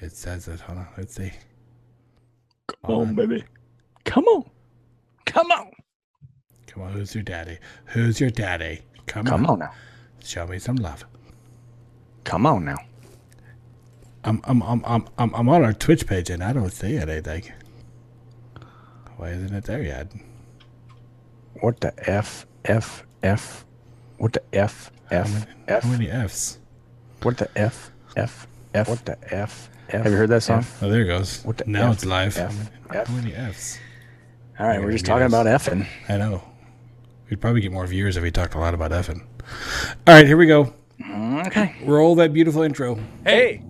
It says it. Hold on. Let's see. Come on, baby. Come on. Come on. Come on. Who's your daddy? Who's your daddy? Come, Come on. on now. Show me some love. Come on now. I'm I'm I'm I'm I'm, I'm on our Twitch page and I don't see anything. Why isn't it there yet? What the F F F? What the F How F many, F? how many F's? What the F F F? What the F F? Have you heard that song? Oh, there it goes. What the now F, it's live. F, how, many, F? how many F's? All right, we're just talking it about effing. I know. We'd probably get more viewers if we talked a lot about effing. All right, here we go. Okay. Roll that beautiful intro. Hey,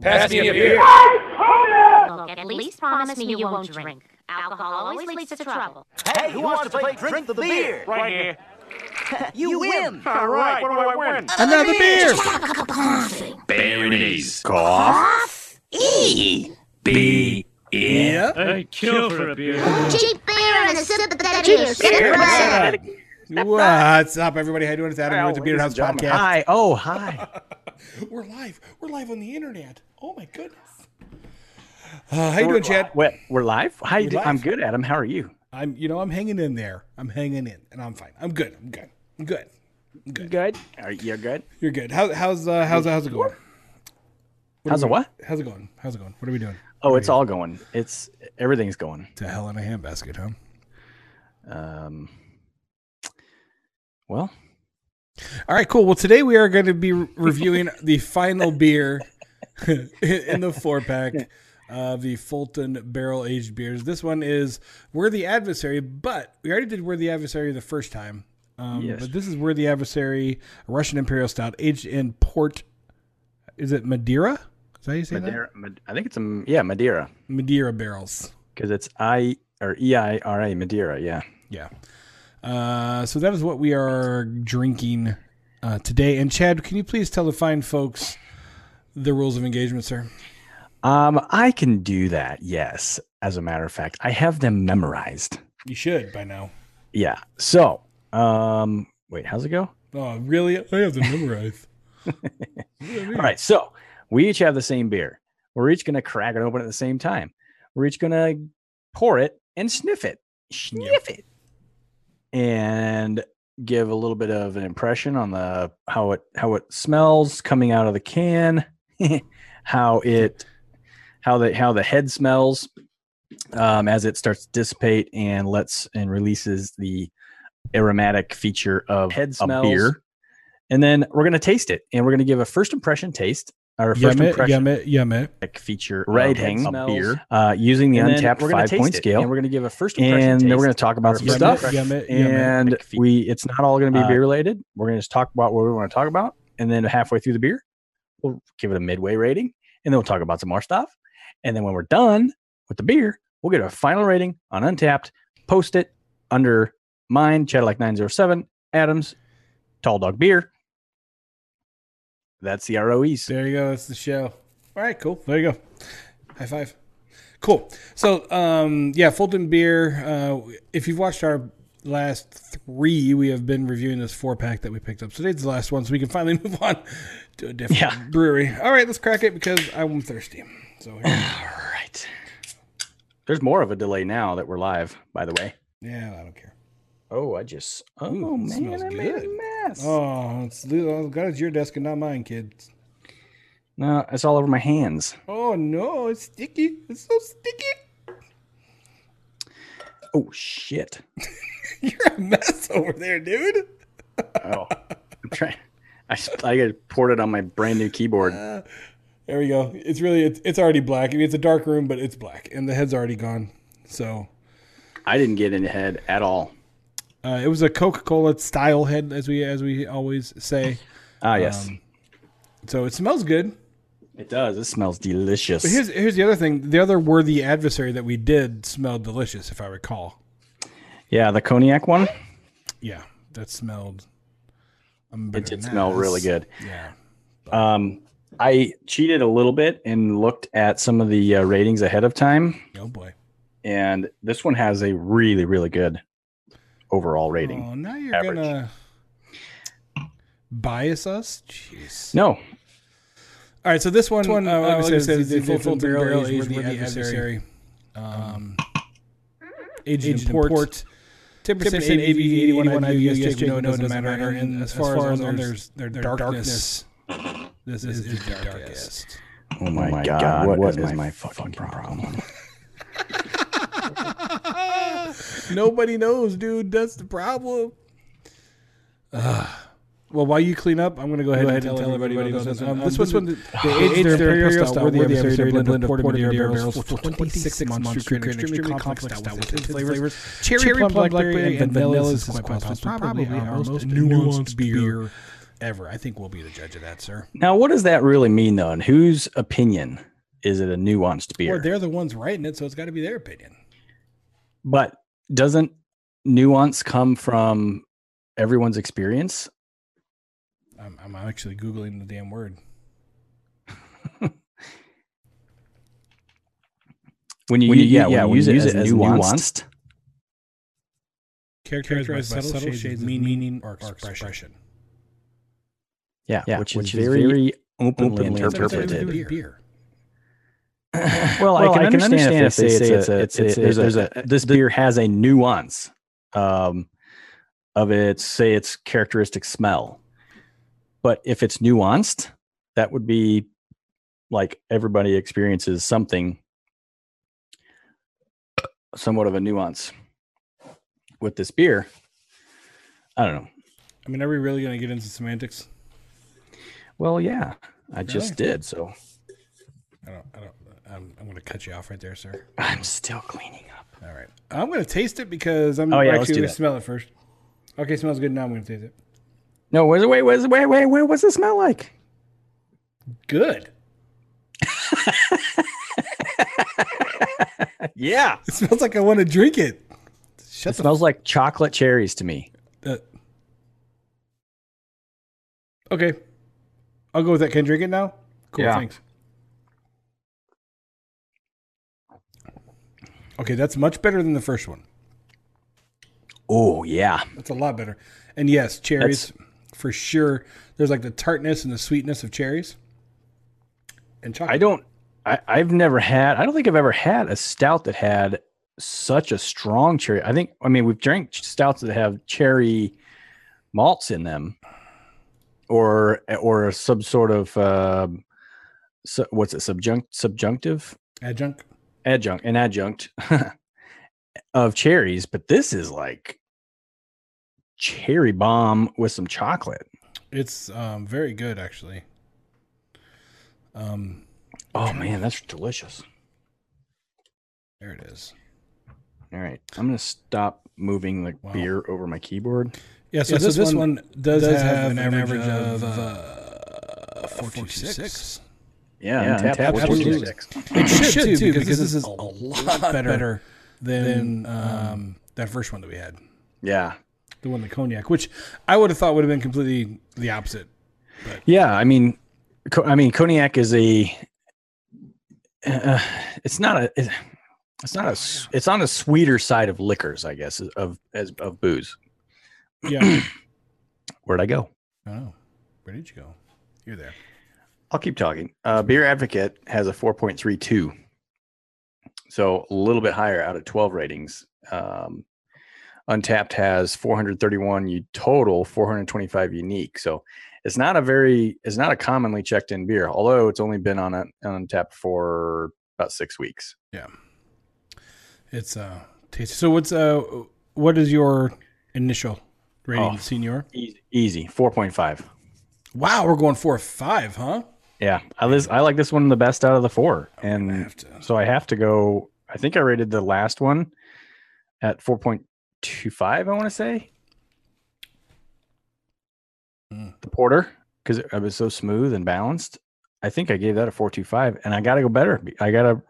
pass me a beer. Look, at least promise me you won't drink. Alcohol always leads to trouble. Hey, who wants to play Drink the Beer? Right here. You win! All right, what do I win? Another beer. beer. Berries. Cough. B. Yeah. I'd kill for a beer. Cheap beer and a sympathetic ear. Right. What's up, everybody? How you doing? It's Adam. We're at the Beard House Gentlemen, podcast. Hi. Oh, hi. We're live. We're live on the internet. Oh my goodness. Uh, how you doing, Chad? What? We're live. How you We're doing? I'm live. good, Adam. How are you? I'm, you know, I'm hanging in there. I'm hanging in, and I'm fine. I'm good. I'm good. I'm good. I'm good. Good. Are you good? You're good. How, how's uh, how's how's it going? How's it what? How's it going? How's it going? What are we doing? Oh, it's all going. It's everything's going. To hell in a handbasket, huh? Um. Well, All right, cool. Well, today we are going to be re- reviewing the final beer in the four pack of the Fulton barrel aged beers. This one is Worthy Adversary, but we already did Worthy Adversary the first time. Um, Yes. But this is Worthy Adversary, Russian Imperial Stout aged in port. Is it Madeira? Is that you say Madeira. Mad- I think it's a yeah Madeira? Madeira barrels. because it's I or E I R A Madeira. Yeah. Yeah. Uh, so that is what we are drinking uh, today. And Chad, can you please tell the fine folks the rules of engagement, sir? Um, I can do that. Yes. As a matter of fact, I have them memorized. You should by now. Yeah. So, um, wait, how's it go? Oh, really? I have them memorized. All right. So we each have the same beer. We're each going to crack it open at the same time. We're each going to pour it and sniff it, sniff it, and give a little bit of an impression on the how it how it smells coming out of the can, how it how the how the head smells um, as it starts to dissipate and lets and releases the aromatic feature of Head a smells. beer. And then we're going to taste it and we're going to give a first impression taste or first Yum it, impression yum it, yum it. feature Rating of of beer uh, using the And Untappd we're five point it, scale. and we're going to give a first impression and then we're going to talk about some Yum stuff. it, yum it, yum it. and we it's not all going to be Uh, beer related. We're going to just talk about what we want to talk about, and then halfway through the beer, we'll give it a midway rating, and then we'll talk about some more stuff. And then when we're done with the beer, we'll get a final rating on Untappd. Post it under mine, Cadillac nine zero seven, Adams, Tall Dog Beer. That's the ROEs. There you go. That's the show. All right, cool. There you go. High five. Cool. So, um, yeah, Fulton Beer. Uh, if you've watched our last three, we have been reviewing this four pack that we picked up. So today's the last one, so we can finally move on to a different Yeah. brewery. All right, let's crack it because I'm thirsty. So, here. All right. There's more of a delay now that we're live, by the way. yeah, I don't care. Oh, I just. Oh, Ooh, man, smells I made a good. mess. Oh, it's oh, God, it's your desk and not mine, kids. No, it's all over my hands. Oh no, it's sticky. It's so sticky. Oh, shit. You're a mess over there, dude. Oh, I'm trying. I, I got poured it on my brand new keyboard. Uh, there we go. It's really it's, it's already black. I mean, it's a dark room, but it's black, and the head's already gone. So I didn't get in the head at all. Uh, it was a Coca Cola style head, as we as we always say. Ah, yes. Um, So it smells good. it does. It smells delicious. But here's here's the other thing. The other worthy adversary that we did smelled delicious, if I recall. yeah, the cognac one. Yeah, that smelled. It did smell really good. Yeah. Um, I cheated a little bit and looked at some of the uh, ratings ahead of time, Oh boy. and this one has a really, really good overall rating. Oh, now you're Average. gonna bias us. Jeez. No, All right, so this one, one uh, like I said, is the, the full barrel, barrel age Worthy Adversary, um, aged, aged in port. 10% ABV, 81 IBU, USJ, no, it doesn't matter. And as far as on there's their darkness, this is the darkest. Oh my, god, what, what is, my fucking problem? Nobody knows, dude. That's the problem. Uh, well, while you clean up, I'm going to go ahead, and, tell everybody, about this. Um, this was when the, the aged their imperial style, Worthy Adversary blend of port and Madeira barrels for 26 months to create an extremely complex stout with intense flavors. Cherry, plum, blackberry, and vanilla is quite possibly probably our most nuanced beer ever. I think we'll be the judge of that, sir. Now, what does that really mean, though? And whose opinion is it a nuanced beer? Well, they're the ones writing it, so it's got to be their opinion. But doesn't nuance come from everyone's experience? I'm, I'm actually googling the damn word. when you, when you yeah, yeah when you use, use it, as nuanced, nuanced characterized, characterized by subtle, subtle shades of meaning or expression. expression. Yeah, yeah, which, which is very, very openly, openly interpreted. Beer. well, I can, I can understand, understand if they say it's a, it's, a, it's a, there's, there's a, a, this beer has a nuance um, of its say its characteristic smell, but if it's nuanced, that would be like everybody experiences something somewhat of a nuance with this beer. I don't know. I mean, are we really going to get into semantics? Well, yeah, I just did. So I don't. I don't. I'm, I'm going to cut you off right there, sir. I'm still cleaning up. All right. I'm going to taste it because I'm oh, yeah, actually going to smell it first. Okay, smells good. Now I'm going to taste it. No, wait, wait, wait, wait, wait, wait. What's it smell like? Good. yeah. It smells like I want to drink it. Shut it smells f- like chocolate cherries to me. Uh, okay. I'll go with that. Can I drink it now? Cool. Yeah. Thanks. Okay, that's much better than the first one. Oh yeah, that's a lot better. And yes, cherries that's... for sure. There's like the tartness and the sweetness of cherries and chocolate. I don't. I, I've never had. I don't think I've ever had a stout that had such a strong cherry. I think. I mean, we've drank stouts that have cherry malts in them, or or some sort of uh, so, what's it subjunct subjunctive adjunct adjunct an adjunct of cherries, but this is like cherry bomb with some chocolate. It's um, very good, actually. Um, oh man, that's delicious. There it is. All right, I'm gonna stop moving the wow. beer over my keyboard. Yeah, so, yeah, this, so this one, one does, does have, have, an average, average of, uh, 46. Yeah, yeah tap, tap 46. It should, too, because, because this is a lot better than um, that first one that we had. Yeah. The one, the cognac, which I would have thought would have been completely the opposite. But. Yeah, I mean, I mean, cognac is a. Uh, it's not a. It's not a. It's on the sweeter side of liquors, I guess, of as of booze. Yeah. Where'd I go? Oh, where did you go? You're there. I'll keep talking. Uh, Beer Advocate has a 4.32, so a little bit higher out of 12 ratings. Um, Untappd has 431 total, 425 unique. So it's not a very, it's not a commonly checked in beer, although it's only been on, a, on Untappd for about six weeks. Yeah, it's uh tasty. So what's uh what is your initial rating, oh, senior? Easy, easy, 4.5. Wow, we're going four five, huh? Yeah, I I like this one the best out of the four, and so I have to go. I think I rated the last one at four point two five. I want to say mm. the porter because it, it was so smooth and balanced. I think I gave that a four two five, and I got to go better. I got to.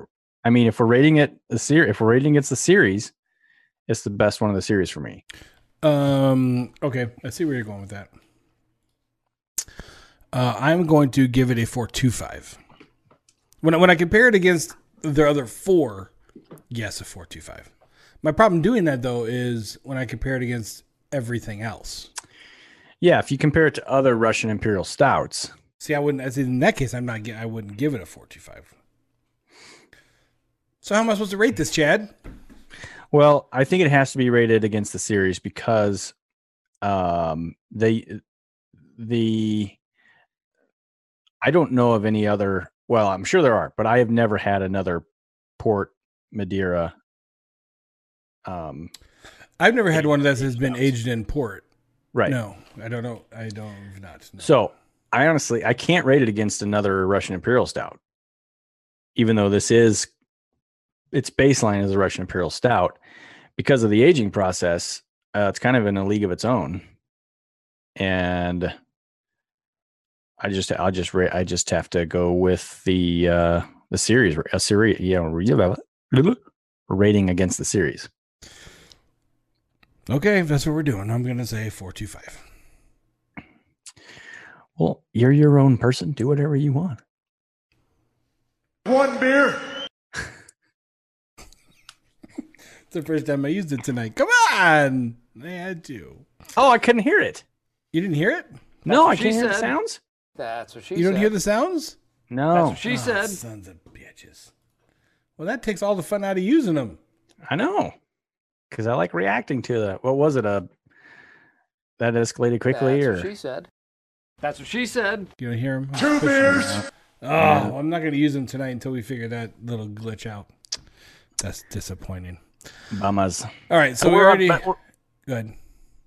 I mean, if we're rating it the series, if we're rating it's the series, it's the best one of the series for me. Um. Okay, I see where you're going with that. Uh, I'm going to give it a 4.25. When I, when I compare it against the other four, yes, a 4.25. My problem doing that though is when I compare it against everything else. Yeah, if you compare it to other Russian imperial stouts, See, I wouldn't. As in that case, I'm not. I wouldn't give it a four two five. So how am I supposed to rate this, Chad? Well, I think it has to be rated against the series because um they the I don't know of any other well, I'm sure there are, but I have never had another port Madeira um I've never had one that has been aged in port. right. No, I don't know. I don't have not. no. So I honestly I can't rate it against another Russian Imperial Stout, even though this is its baseline is a Russian Imperial Stout because of the aging process. Uh, it's kind of in a league of its own, and I just I'll just rate I just have to go with the uh, the series a series you know rating against the series. okay, that's what we're doing. I'm gonna say four two five. Well, you're your own person. Do whatever you want. One beer. It's the first time I used it tonight. Come on, I had to. Oh, I couldn't hear it. You didn't hear it? no, I can't hear the sounds. That's what she said. You don't said. hear the sounds? No, That's what she Ah, said. Sons of bitches. Well, that takes all the fun out of using them. I know, because I like reacting to the. What was it? A that escalated quickly, That's or what she said. That's what she said. You don't hear them? Two beers. Oh, I'm not going to use them tonight until we figure that little glitch out. That's disappointing. Bamas. All right, so So we we're, already. on, we're, Go ahead.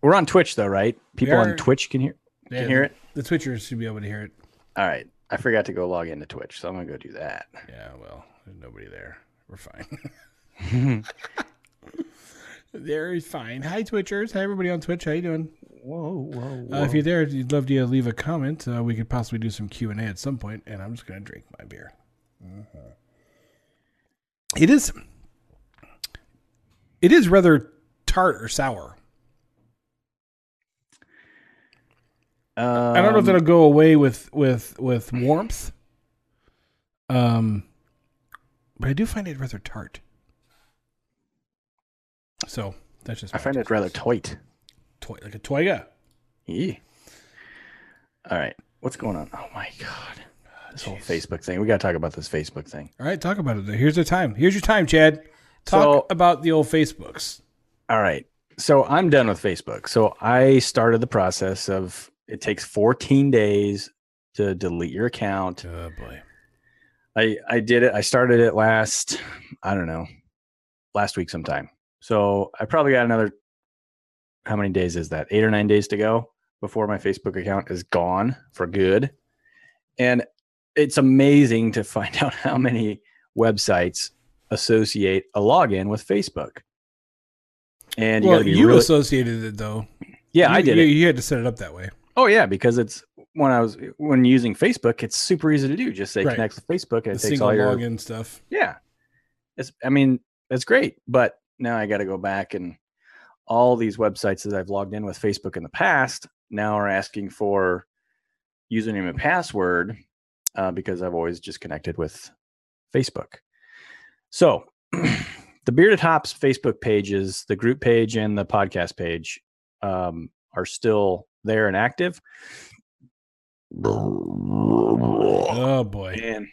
we're on Twitch though, right? People are. on Twitch can hear Yeah, can hear it. The Twitchers should be able to hear it. All right, I forgot to go log into Twitch, so I'm gonna go do that. Yeah, well, there's nobody there. We're fine. They're fine. Hi, Twitchers. Hi, everybody on Twitch. How you doing? Whoa, whoa, Uh, if you're there, you'd love to leave a comment. Uh, we could possibly do some Q and A at some point, and I'm just going to drink my beer. It is. It is rather tart or sour. I don't know if that'll go away with with with warmth. Um, but I do find it rather tart. So that's just I find it rather toit. toy like a toiga. Yeah. All right, what's going on? Oh my god, this whole Facebook thing. We got to talk about this Facebook thing. All right, talk about it. Here's the time. Here's your time, Chad. Talk So- about the old Facebooks. All right. So I'm done with Facebook. So I started the process of it takes 14 days to delete your account. Oh boy. I I did it. I started it last I don't know, last week sometime. So I probably got another how many days is that? 8 or 9 days to go before my Facebook account is gone for good. And it's amazing to find out how many websites associate a login with Facebook. And you well, you really, associated it though. yeah, You- I did you. You had to set it up that way. Oh yeah, because it's when I was when using Facebook, it's super easy to do. Just say Right. connect with Facebook, and The it takes all your login stuff. yeah. It's I mean that's great, but now I got to go back and all these websites that I've logged in with Facebook in the past now are asking for username and password uh, because I've always just connected with Facebook. So the Bearded Hops Facebook pages, the group page and the podcast page um, are still there and active. Oh boy. And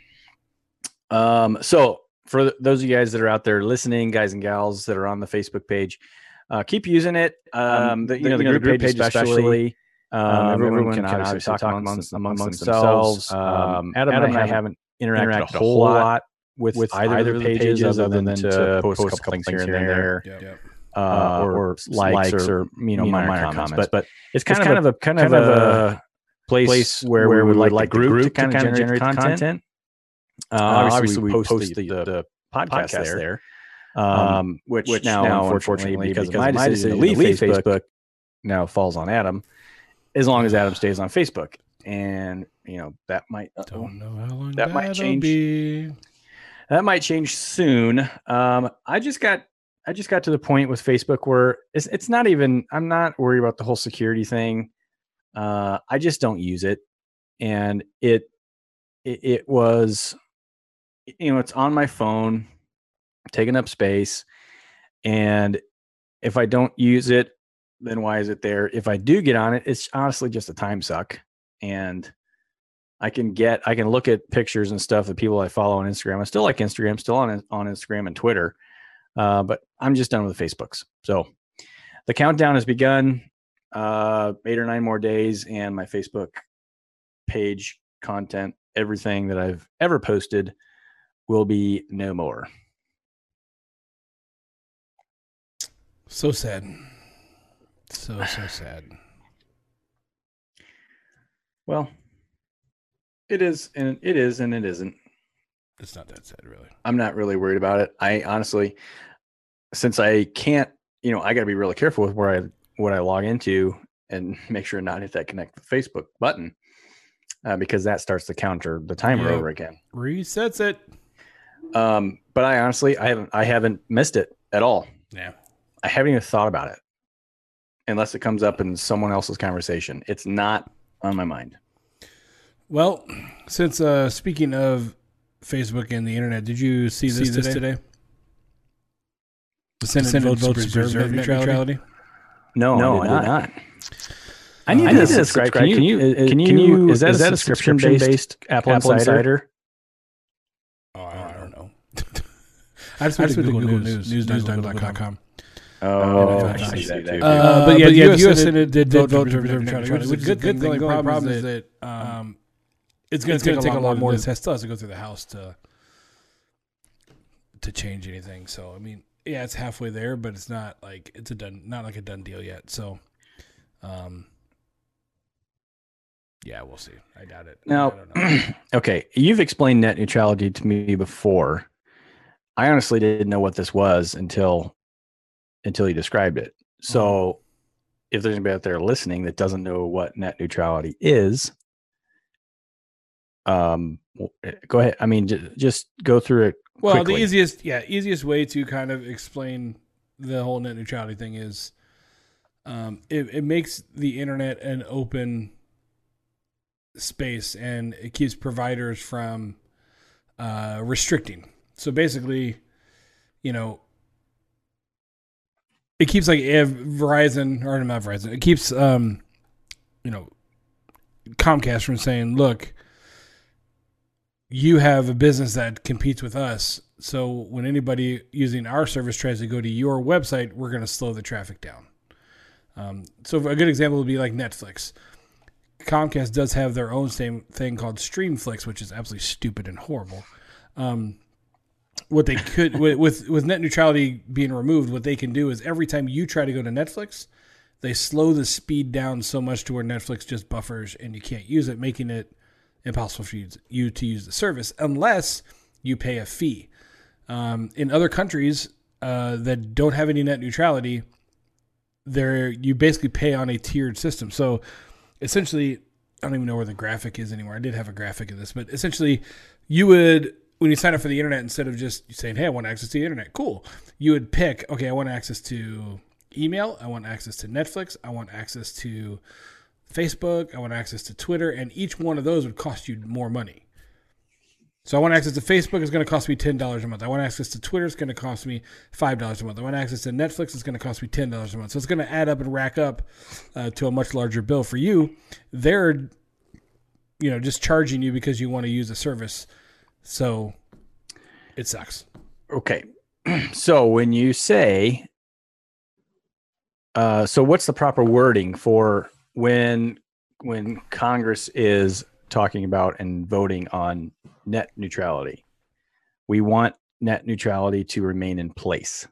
um, so for those of you guys that are out there listening, guys and gals that are on the Facebook page, uh, keep using it. Um, the, you know, the, group, page, especially. Um, everyone, can, obviously talk amongst, amongst, themselves. Um, Adam, and I haven't interacted, a whole lot with, with either, of the pages, other than, to post a couple things here and there, Yep. Uh, or, likes or, you know minor, comments. But, but it's kind, kind of, a kind of a place, where, we would like, the group, to kind of generate, content. Uh, obviously, we post the, the, podcast, there, um, which, now, unfortunately, because, of my decision to leave Facebook, now falls on Adam, as long as Adam stays on Facebook. And you know that might Don't know how long That might that'll change. Be. that might change soon. Um, I just got I just got to the point with Facebook where it's it's not even I'm not worried about the whole security thing. Uh, I just don't use it, and it it, it was you know it's on my phone, taking up space, and if I don't use it, then why is it there? If I do get on it, it's honestly just a time suck, and I can get I can look at pictures and stuff that people I follow on Instagram. I still like Instagram, still on on Instagram and Twitter, uh, but I'm just done with the Facebooks. So the countdown has begun. Uh, eight or nine more days, and my Facebook page content, everything that I've ever posted, will be no more. So sad. So so sad. Well, it is, and it is, and it isn't. It's not that sad, really. I'm not really worried about it. I honestly, since I can't, you know, I got to be really careful with where I what I log into and make sure not hit that connect with Facebook button uh, because that starts to counter the timer Yeah. over again. Resets it. Um, but I honestly, I haven't, I haven't missed it at all. Yeah. I haven't even thought about it unless it comes up in someone else's conversation. It's not on my mind. Well, since uh, speaking of Facebook and the internet, did you see this, this today? The Senate, votes, to preserve, net neutrality. No, No, I I did did not. I I need need to to subscribe. subscribe. Can you? Can you- Can you? can you- is that, is that a a subscription-based subscription-based Apple, Apple Insider? Oh, I don't know. I just went to Google, News, news, news.google.com. Oh, I I see see that that too. Uh, but yeah, the U.S. Senate, Senate did, did vote to preserve neutrality, which is a good thing. The only problem is that um, um, it's going to take, a lot more. This still has to go through the House to to change anything. So I mean, yeah, it's halfway there, but it's not like it's a done, not like a done deal yet. So, um, yeah, we'll see. I doubt it. I Now, don't know. okay, you've explained net neutrality to me before. I honestly didn't know what this was until until you described it. So, if there's anybody out there listening that doesn't know what net neutrality is, um, eh, go ahead. I mean, j- just go through it. Well, quickly. the easiest, yeah, easiest way to kind of explain the whole net neutrality thing is, um, it, it makes the internet an open space and it keeps providers from uh, restricting. So basically, you know, it keeps like if Verizon or not Verizon, it keeps um, you know, Comcast from saying, look, you have a business that competes with us. So when anybody using our service tries to go to your website, we're going to slow the traffic down. Um, so a good example would be like Netflix. Comcast does have their own same thing called Streamflix, which is absolutely stupid and horrible. Um, what they could with, with with net neutrality being removed, what they can do is every time you try to go to Netflix, they slow the speed down so much to where Netflix just buffers and you can't use it, making it impossible for you to, you to use the service unless you pay a fee. Um, in other countries uh, that don't have any net neutrality, there you basically pay on a tiered system. So essentially, I don't even know where the graphic is anymore. I did have a graphic of this, but essentially, you would when you sign up for the internet instead of just saying, "Hey, I want access to the internet," cool. You would pick, okay, I want access to email, I want access to Netflix, I want access to Facebook, I want access to Twitter, and each one of those would cost you more money. So I want access to Facebook, it's going to cost me ten dollars a month. I want access to Twitter, it's going to cost me five dollars a month. I want access to Netflix, it's going to cost me ten dollars a month. So it's going to add up and rack up uh, to a much larger bill for you. They're, you know, just charging you because you want to use the service. So it sucks. Okay. So when you say, uh, so what's the proper wording for when when Congress is talking about and voting on net neutrality? We want net neutrality to remain in place.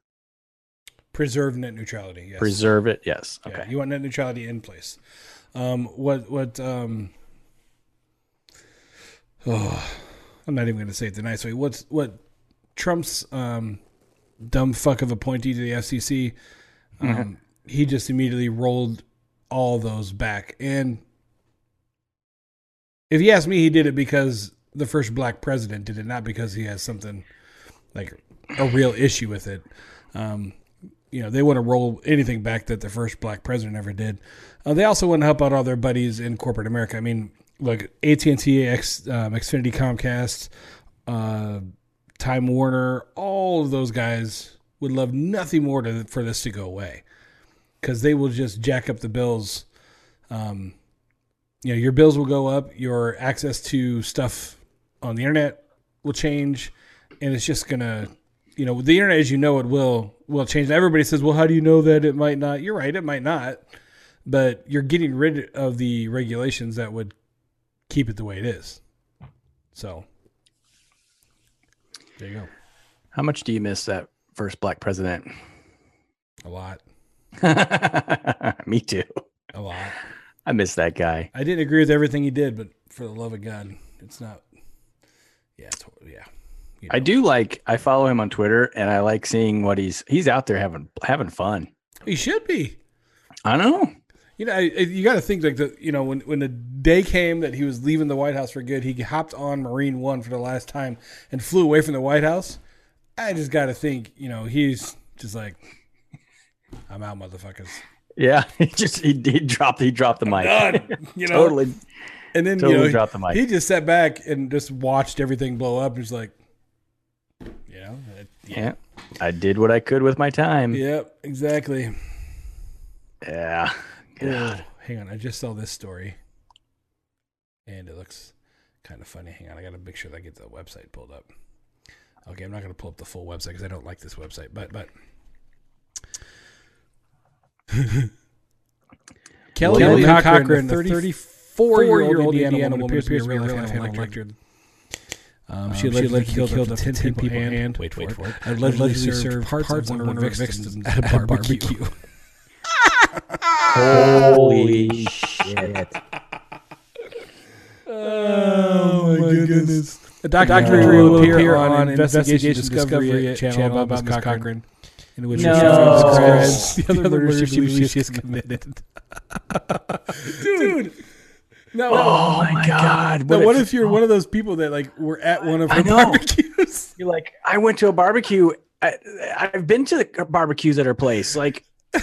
Preserve net neutrality. Yes. Preserve it. Yes. Yeah, Okay. you want net neutrality in place. Um, what what um, oh, I'm not even going to say it the nice way. What's what Trump's um, dumb fuck of appointee to the FCC? Um, He just immediately rolled all those back, and if you ask me, he did it because the first black president did it, not because he has something like a real issue with it. Um, you know, they want to roll anything back that the first black president ever did. Uh, they also want to help out all their buddies in corporate America. I mean, look, AT and T, X, um, Xfinity, Comcast, uh, Time Warner, all of those guys would love nothing more to, for this to go away because they will just jack up the bills um, you know your bills will go up, your access to stuff on the internet will change, and it's just gonna, you know, the internet as you know it will will change. Everybody says, well, how do you know that it might not? You're right, it might not, but you're getting rid of the regulations that would keep it the way it is. So there you go. How much do you miss that first black president? A lot, Me too. a lot. I miss that guy. I didn't agree with everything he did, but for the love of God, it's not. Yeah, it's, yeah. You I do like. I follow him on Twitter, and I like seeing what he's he's out there having having fun. He should be. I know. You know, you got to think like the you know when when the day came that he was leaving the White House for good, he hopped on Marine One for the last time and flew away from the White House. I just got to think, you know, he's just like, I'm out, motherfuckers. Yeah, he just he, he dropped he dropped the mic. Done. You know, totally. And then totally you know, dropped the mic. he just sat back and just watched everything blow up. He's like, you know, it- Yeah, I did what I could with my time. Yep, exactly. God. Oh, hang on, I just saw this story, and it looks kind of funny. Hang on, I got to make sure that I get the website pulled up. Okay, I'm not going to pull up the full website because I don't like this website, but but Kelly, Kelly Cochran, Cochran, the the 34-year-old Indiana Indiana woman woman, appears to be a real real life life elected. Um, Um, she she allegedly allegedly killed, killed up to 10 people and, wait for it, allegedly allegedly served parts, of one of her victims at a barbecue. Holy shit! Oh my goodness. A documentary will appear on Investigation Discovery channel about Miss Cochran, in which No. she describes the other murders she believes she has committed. Dude. No, Oh my god! no, what if you're one of those people that like were at one of I her know. barbecues? You're like, I went to a barbecue. I, I've been to the barbecues at her place. Like,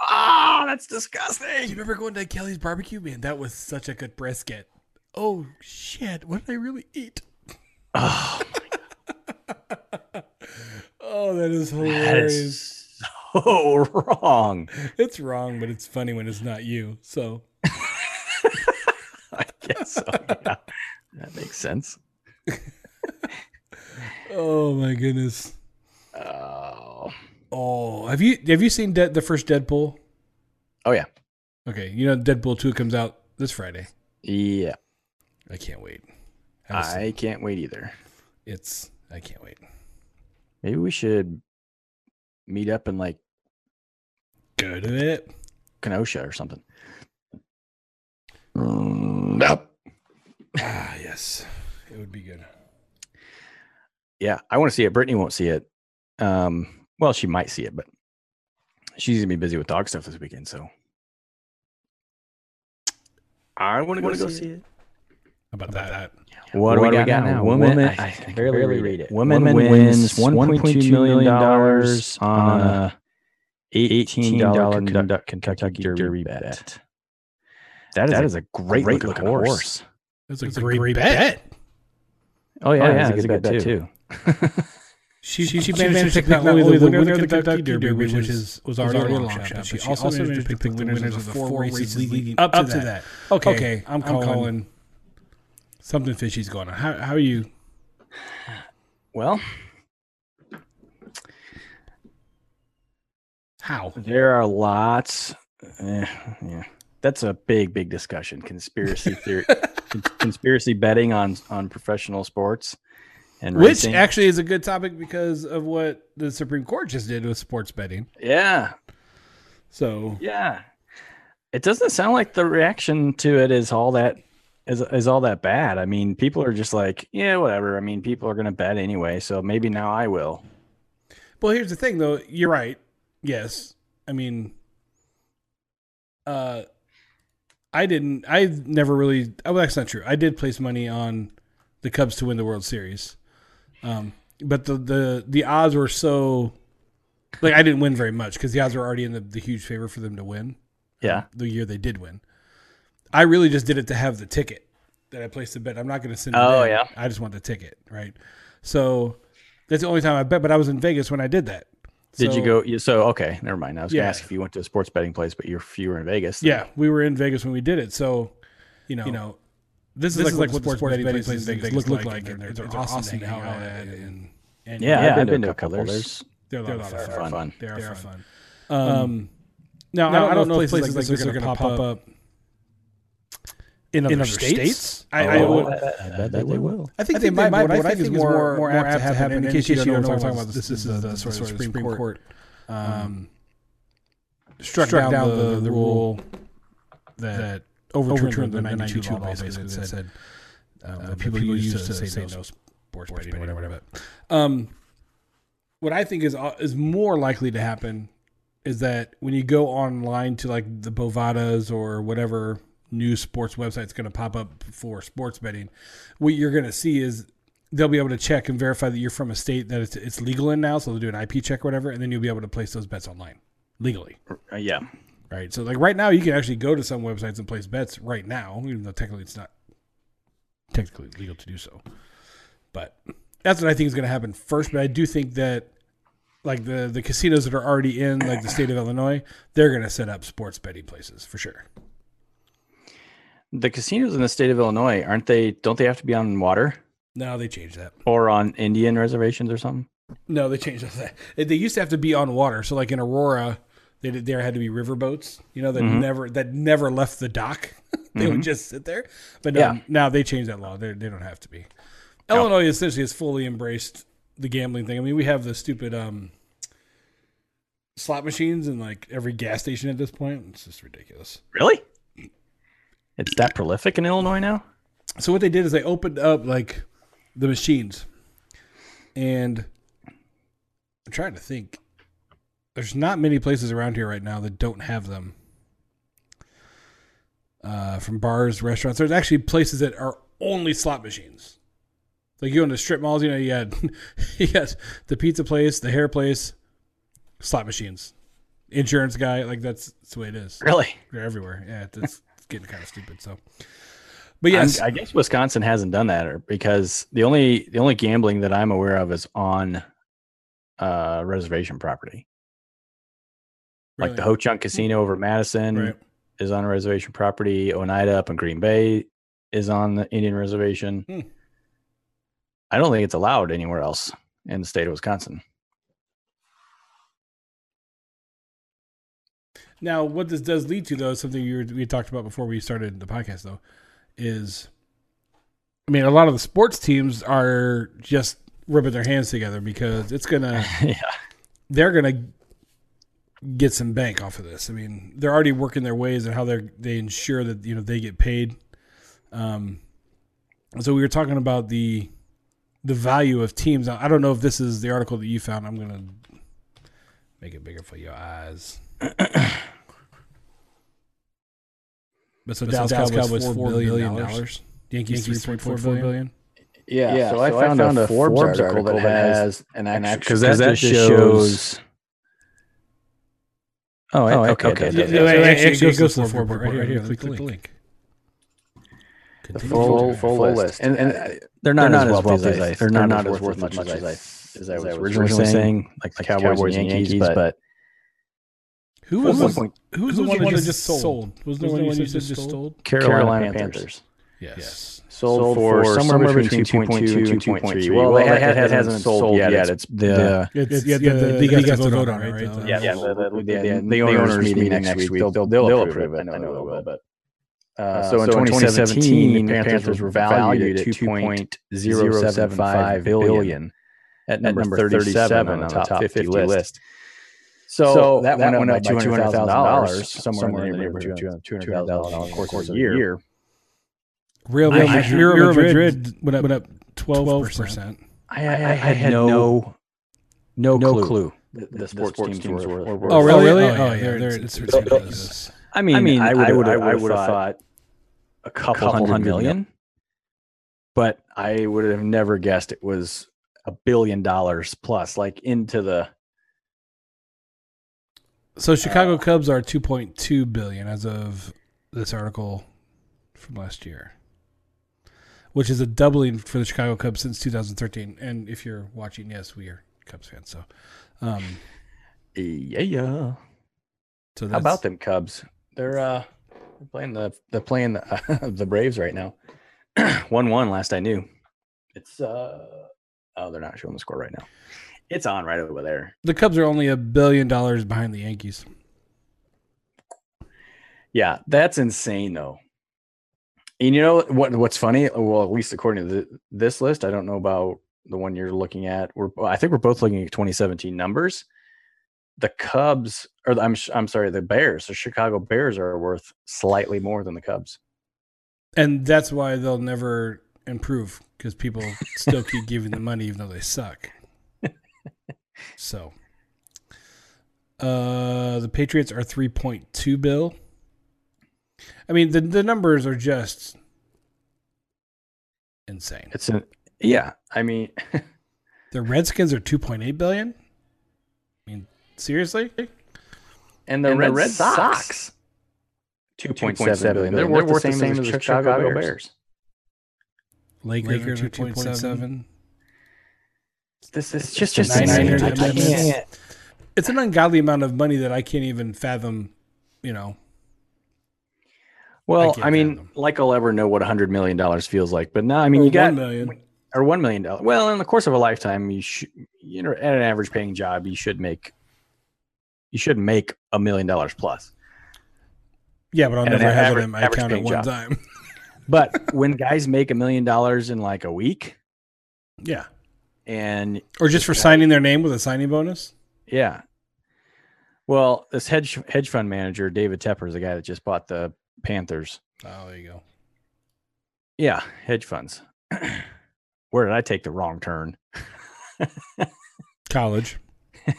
ah, that's Do you disgusting. remember going to Kelly's barbecue? Man, that was such a good brisket. Oh shit! What did I really eat? Oh, Oh, that is hilarious. is so wrong. It's wrong, but it's funny when it's not you. So I guess so. Yeah. That makes sense. Oh my goodness. Oh, Oh, have you have you seen Dead, the first Deadpool? oh yeah, Okay, you know Deadpool two comes out this Friday. yeah. I can't wait. Haven't I can't wait either. it's I can't wait. Maybe we should meet up and like Go to it. Kenosha or something. Nope. Ah, yes, it would be good. Yeah, I want to see it. Brittany won't see it. Um, well, she might see it, but she's gonna be busy with dog stuff this weekend. So I want to go, see it. How about that? What, do we got, now? Woman, I, can barely, read it. Woman, wins one point two million dollars on a eighteen dollar Kentucky, Kentucky Derby bet. That is, that is a great, looking, horse. That's a, great, bet. Oh yeah, oh, yeah, that's a good bet too. She, she, managed, to pick not only the winner of the Kentucky Derby, which is was already a long shot, but she also managed to pick the winners of the four races leading up to that. Okay, okay I'm, calling something fishy's going on. How how are you? Well, How? there are lots. eh, yeah, that's a big, big discussion. Conspiracy theory, con- conspiracy betting on on professional sports, and Which racing. actually is a good topic because of what the Supreme Court just did with sports betting. yeah, So Yeah. It doesn't sound like the reaction to it is all that is is all that bad. I mean, people are just like, yeah, whatever. I mean, people are going to bet anyway, so maybe now I will. Well, here's the thing, though. You're right. Yes, I mean, uh, I didn't. I never really. Oh, that's not true. I did place money on the Cubs to win the World Series, um, but the the the odds were so. Like I didn't win very much because the odds were already in the, the huge favor for them to win. Yeah. the year they did win. I really just did it to have the ticket that I placed the bet. I'm not going to send it. Oh, in. yeah. I just want the ticket, right? So that's the only time I bet. But I was in Vegas when I did that. Did you go? So okay, never mind. I was going to ask if you went to a sports betting place, but you're you were in Vegas. then. Yeah, we were in Vegas when we did it. So you know, you know, this, is, like, what sports betting places in Vegas look, like, and they're, they're, awesome to hang out at, and, and Yeah, I've been to a couple. There's they're a lot of they're fun. fun. They are fun. Um, now, I don't know if places like this are going to pop up in other states. I, I, Oh, would, I bet that they will. I think they might. What I think is more more apt to happen. In case you don't know what I'm talking about, this is the sort of Supreme Court um, struck down the the rule that overturned the 92 law. Basically, that said um, that people used to say no sports betting or whatever. Um, what I think is uh, is more likely to happen is that when you go online to like the Bovadas or whatever new sports website's going to pop up for sports betting, what you're going to see is they'll be able to check and verify that you're from a state that it's, it's legal in now. So they'll do an IP check or whatever, and then you'll be able to place those bets online legally. Uh, yeah. Right. So like right now, you can actually go to some websites and place bets right now, even though technically it's not technically legal to do so. But that's what I think is going to happen first. But I do think that like the the casinos that are already in like the state of Illinois, they're going to set up sports betting places for sure. The casinos in the state of Illinois aren't they? Don't they have to be on water No, they changed that. or on Indian reservations or something? No, they changed that. They used to have to be on water. So like in Aurora, they did, there had to be river boats. You know that never that never left the dock. they would just sit there. But no, Yeah. now they changed that law. They they don't have to be. Illinois essentially has fully embraced the gambling thing. I mean, we have the stupid um, slot machines in like every gas station at this point. It's just ridiculous. Really? It's that prolific in Illinois now? So what they did is they opened up like the machines, and I'm trying to think. There's not many places around here right now that don't have them. Uh, from bars, restaurants. There's actually places that are only slot machines. Like you go into strip malls, you know, you had you got the pizza place, the hair place, slot machines, insurance guy. Like that's, that's the way it is. Really? They're everywhere. Yeah, it's getting kind of stupid. So, but yes, I'm- I guess Wisconsin hasn't done that, or because the only the only gambling that I'm aware of is on uh, reservation property. Like the. Ho Chunk Casino over Madison Right. is on a reservation property. Oneida up in Green Bay is on the Indian reservation. Hmm. I don't think it's allowed anywhere else in the state of Wisconsin. Now, what this does lead to, though, is something you were, we talked about before we started the podcast, though, is I mean, a lot of the sports teams are just rubbing their hands together because it's gonna, yeah. they're gonna get some bank off of this. I mean, they're already working their ways and how they they ensure that you know they get paid. Um, so we were talking about the the value of teams. I don't know if this is the article that you found. I'm gonna make it bigger for your eyes. But so Dallas, Cowboys four billion dollars. Yankees three point four billion. Yeah, so I found a Forbes article that has an an actual actual- because that, that just just shows. Oh, Oh, okay, okay, okay. okay. Yeah, Yeah, actually, actually, it goes to the Forbes report right here. Click the link. the Continue. full, full, list. And, and uh, They're not, They're as wealthy as I. they're They're not not as as worth worth as much as I, as I as was I originally saying, like the Cowboys and Yankees, but Who was Four the, point- who was the one that just sold? Was there one you said just sold? Carolina Panthers. Yes. sold for somewhere between 2.2 and 2.3. Well, it, ha- it hasn't sold yet. It's the It's, yeah, the, the, the, league has to vote on it, right? uh, yeah, yeah, the, the, the, the owners meeting next week. They'll, they'll approve it. I know they will, but. Uh, so, in 2017, the Panthers were valued at 2.075 billion at number 37 on the top 50 list. So, that, went up by $200,000, somewhere in the neighborhood of $200,000 over course of a year. Real, I- Real, I- Madrid, Real Madrid went up, went up 12%. I, I, I had no no, clue. The, the sports, teams, were, were, Oh, really? really? Oh, oh, yeah. They're, it's ridiculous. I mean, I mean, I would have, I would have thought a couple, hundred million, but I would have never guessed it was a billion dollars plus, like into the. So Chicago Cubs are 2.2 billion as of this article from last year, which is a doubling for the Chicago Cubs since 2013. And if you're watching, yes, we are Cubs fans. So, um, Yeah, yeah. so How about them Cubs? They're uh, They're playing the they're playing the, the Braves right now. one one last I knew. It's uh oh they're not showing the score right now. It's on right over there. The Cubs are only a billion dollars behind the Yankees. Yeah, that's insane though. And you know what? What's funny? Well, at least according to the, this list, I don't know about the one you're looking at. We're I think we're both looking at 2017 numbers. The Cubs, or I'm I'm sorry, the Bears, the Chicago Bears are worth slightly more than the Cubs. And that's why they'll never improve because people still keep giving them money even though they suck. So, uh, the Patriots are 3.2 bill. I mean, the, the numbers are just insane. It's an yeah. I mean, the Redskins are 2.8 billion. I mean, seriously? And the, And Red, the Red Sox, Sox, two point seven billion. They're, billion. worth the same, as the Chicago, Bears. Lakers, Lakers are are 2.7. This is just just just insane. insane. I I can't. It's an ungodly amount of money that I can't even fathom, you know. Well, can't I mean, fathom. like I'll ever know what a hundred million dollars feels like, but now I mean, Or you got 1 million. or one million dollars. Well, in the course of a lifetime, you should, you know, at an average paying job, you should make, you should make a million dollars plus. Yeah, but I'll And never have average- it in my average account at paying one job. time. But when guys make a million dollars in like a week, yeah. And Or just for signing their name with a signing bonus? yeah, well, this hedge hedge fund manager David Tepper is the guy that just bought the Panthers. Oh, there you go. Yeah, hedge funds. Where did I take the wrong turn? College.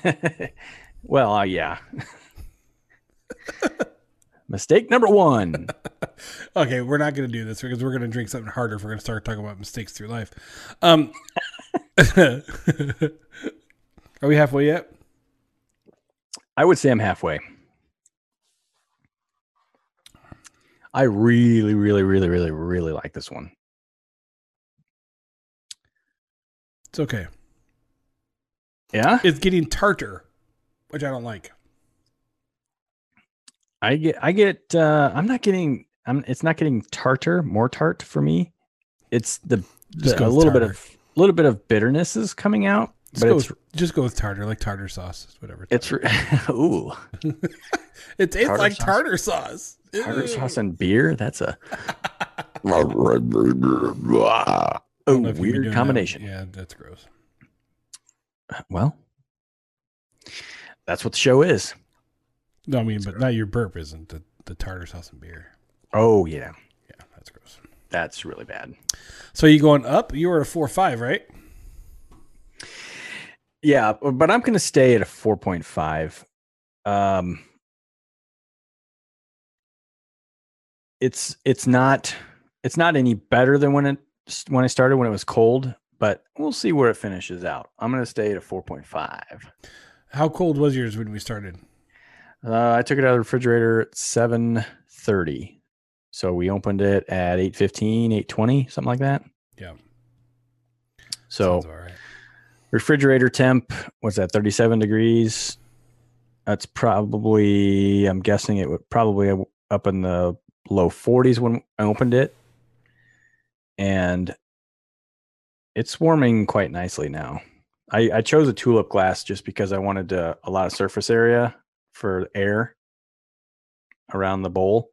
well, uh, yeah. Mistake number one. Okay, we're not going to do this because we're going to drink something harder if we're going to start talking about mistakes through life. Um, are we halfway yet? I would say I'm halfway. I really, really, really, really, really like this one. It's okay. Yeah, It's getting tartar, which I don't like. I get, I get. Uh, I'm not getting. I'm. It's not getting tartar, more tart for me. It's the, Just the a little bit of a little bit of bitterness is coming out, Just but go, it's with, just go with tartar, like tartar sauce, whatever. it's ooh it tastes tartar like sauce. tartar sauce. tartar sauce and beer. That's a a know if you've been doing weird that. combination. Yeah, that's gross. Well, that's what the show is. No, I mean, but not your burp isn't the, the tartar sauce and beer. Oh yeah, Yeah, that's gross. that's really bad. So you going up? You were at a four five, right? Yeah, but I'm going to stay at a 4.5. Um, it's it's not it's not any better than when it when I started when it was cold, but we'll see where it finishes out. I'm going to stay at a 4.5. How cold was yours when we started? Uh, I took it out of the refrigerator at 7:30. So we opened it at 8:15, 8:20, something like that. Yeah. So Sounds all right. refrigerator temp was at 37 degrees that's probably i'm guessing it would probably up in the low 40s when i opened it and it's warming quite nicely now i, I chose a tulip glass just because i wanted to, a lot of surface area for air around the bowl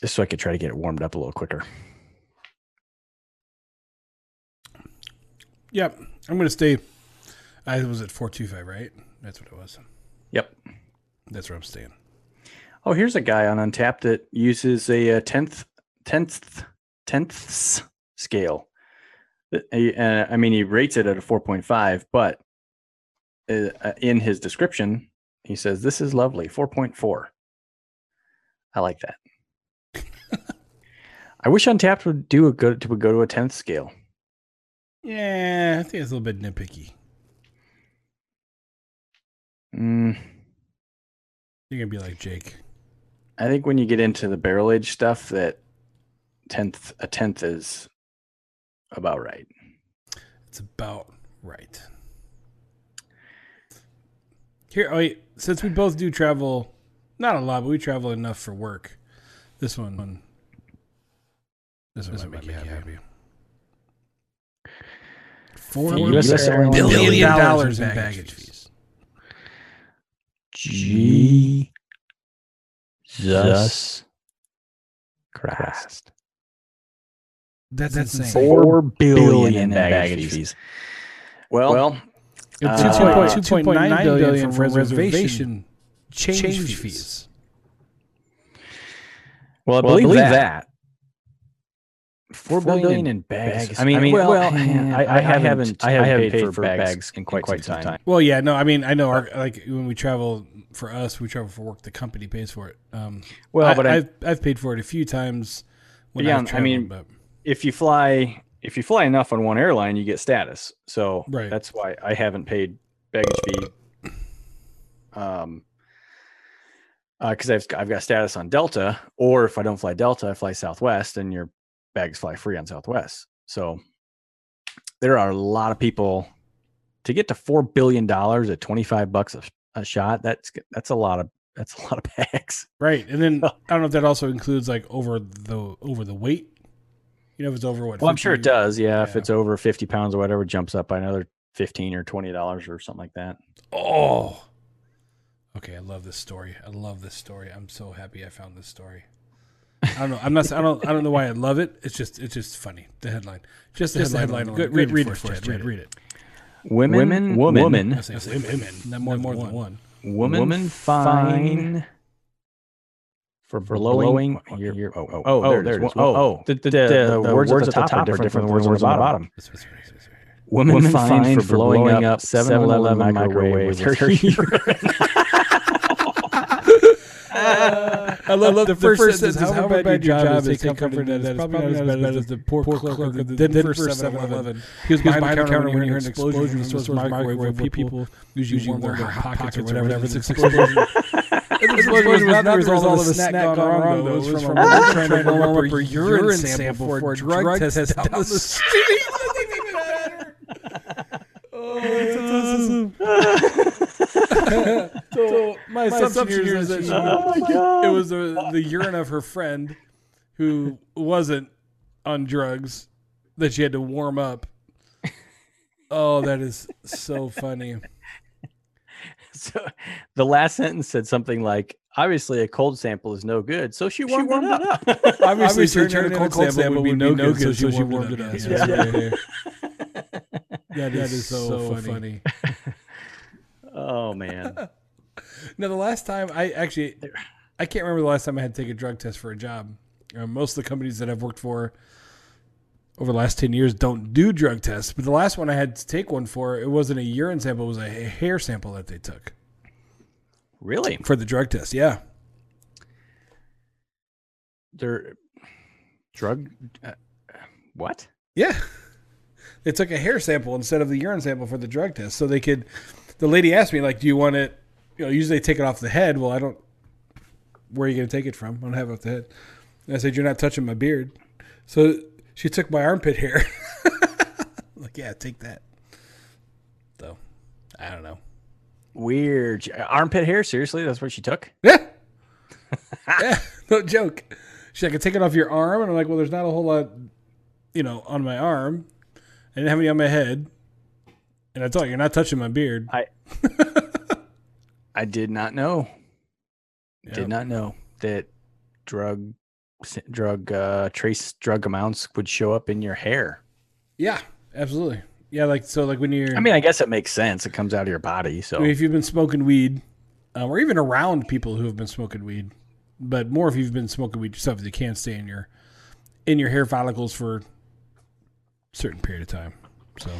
just so i could try to get it warmed up a little quicker Yep. I'm going to stay. I was at 425, right? That's what it was. yep That's where I'm staying. Oh, here's a guy on Untappd that uses a uh, tenth, tenth, tenths scale. Uh, I mean, he rates it at a four point five, but uh, uh, in his description, he says this is lovely, four point four. I like that. I wish Untappd would do a good would go to a tenth scale. Yeah, I think it's a little bit nitpicky. Mm, You're going to be like Jake. I think when you get into the barrel age stuff, that tenth a tenth is about right. It's about right. Here, oh wait, since we both do travel Not a lot, but we travel enough for work. This one, this one, might make you happy. Four US billion Airlines. dollars in baggage fees. Jesus Christ. That's, That's insane. Four billion in baggage fees. Well, well It's Uh, 2.9 billion billion from from reservation change, change fees. fees. well, I Well, I believe, believe that. that. Four billion in bags. I mean, well, I, I, haven't, I haven't paid, for bags in quite, some time. Well, yeah, no, I mean, I know, our, like when we travel for us, we travel for work. The company pays for it. Um, Well, I, but I- I've I've paid for it a few times. When yeah, I've I traveled, mean, but if you fly, if you fly enough on one airline, you get status. So Right. that's why I haven't paid baggage fee. Um, because I've I've got status on Delta, or if I don't fly Delta, I fly Southwest, and your bags fly free on Southwest. So there are a lot of people to get to four billion dollars at twenty five bucks a, a shot. That's that's a lot of that's a lot of bags. right, and then I don't know if that also includes like over the over the weight. You know, if it's over what? Well, I'm sure it does. Yeah, if it's over 50 pounds or whatever, it jumps up by another 15 or 20 dollars or something like that. Oh. Okay, I love this story. I love this story. I'm so happy I found this story. I don't know. I'm not. I don't. I don't know why I love it. It's just. It's just funny. The headline. Just, Just the the headline. headline Good. alone. Read, Read read, it it for for us, us. Read, read it. Women, Women, woman, woman, woman, I say women, not more, more than one. woman, fine for blowing. your, your, oh, oh, oh, oh there, it is. Oh, oh, the, the, the, the words, at the top are different from the words on the bottom. Women, fined for blowing up 7-Eleven microwave with her I love, the, first, sentence. However bad your job is, take comfort that it's probably not as bad as the poor clerk of the Denver 7-Eleven. He was behind the counter when you heard an explosion from the store's microwave where people usually warm their hot pockets or whatever. This explosion. This explosion was not the result of a snack gone wrong, though. It was from a woman trying to warm up her urine sample for a drug test down the street. Oh, that's awesome. so my, assumption, here is that she, oh, it was the, the urine of her friend who wasn't on drugs that she had to warm up. Oh, that is so funny. So the last sentence said something like, "Obviously, a cold sample is no good, so she warmed, it up." Obviously, turning a cold sample would be no good, so she warmed it up. Yeah. Yeah. That is so funny. oh man, Now, the last time I actually, I can't remember the last time I had to take a drug test for a job. Uh, most of the companies that I've worked for over the last 10 years don't do drug tests. But the last one I had to take one for, it wasn't a urine sample, it was a hair sample that they took really? for the drug test. Yeah. They're drug. Uh, what? Yeah. They took a hair sample instead of the urine sample for the drug test. So they could, the lady asked me, like, do you want it? You know, usually they take it off the head. Well, I don't, where are you going to take it from? I don't have it off the head. And I said, you're not touching my beard. So she took my armpit hair. like, yeah, take that. So, I don't know. Weird. Armpit hair? Seriously? That's what she took? Yeah. yeah, no joke. She's like, I take it off your arm. And I'm like, well, there's not a whole lot, you know, on my arm. I didn't have any on my head. And I thought you're not touching my beard. I I did not know. Yep. Did not know that drug drug uh trace drug amounts would show up in your hair. Yeah, absolutely. Yeah, like so, like when you're. I mean, I guess it makes sense. It comes out of your body, so I mean, if you've been smoking weed, um, or even around people who have been smoking weed, but more if you've been smoking weed yourself, they can't stay in your in your hair follicles for a certain period of time. So,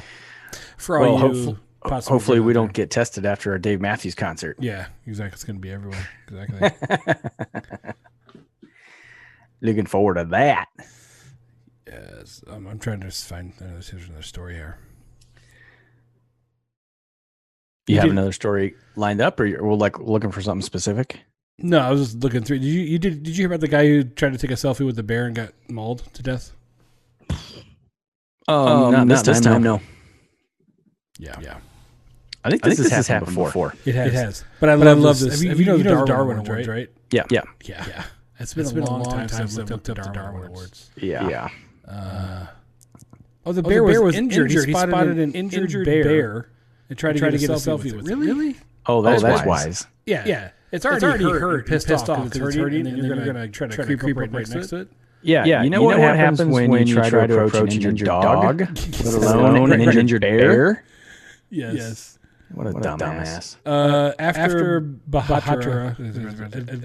for all well, you, hopefully, hopefully we don't get tested after a Dave Matthews concert. Yeah, exactly. It's going to be everywhere. Exactly. Looking forward to that. yes, um, I'm trying to just find another, another story here. You, You have did- another story lined up, or you're like looking for something specific? No, I was just looking through. Did you you did did you hear about the guy who tried to take a selfie with the bear and got mauled to death? Um, not, this time, no. Yeah, yeah. I think this, has happened, before. It has. It has. But I love, this. Have you, you know, the Darwin, Darwin Awards, right? Yeah. Yeah. Yeah. yeah. It's been, it's a, been long a long time since I looked up the Darwin Awards. Yeah. Yeah. Uh, oh, the bear, oh, the bear was, was injured. injured. He spotted, he spotted an, an injured, injured bear, bear and tried to, tried to get, a selfie with it. Really? Really? Oh, that's, oh, that's wise. wise. Yeah. Yeah. It's already, it's already hurt, hurt pissed, pissed off because it's hurting, and then you're going to try to creep, creep right next to it. Yeah, yeah. You know, you what, know what happens when, when you try, try to approach, an injured dog, let alone an injured bear? Yes. yes. What a what dumbass. Uh, after, Bahatra,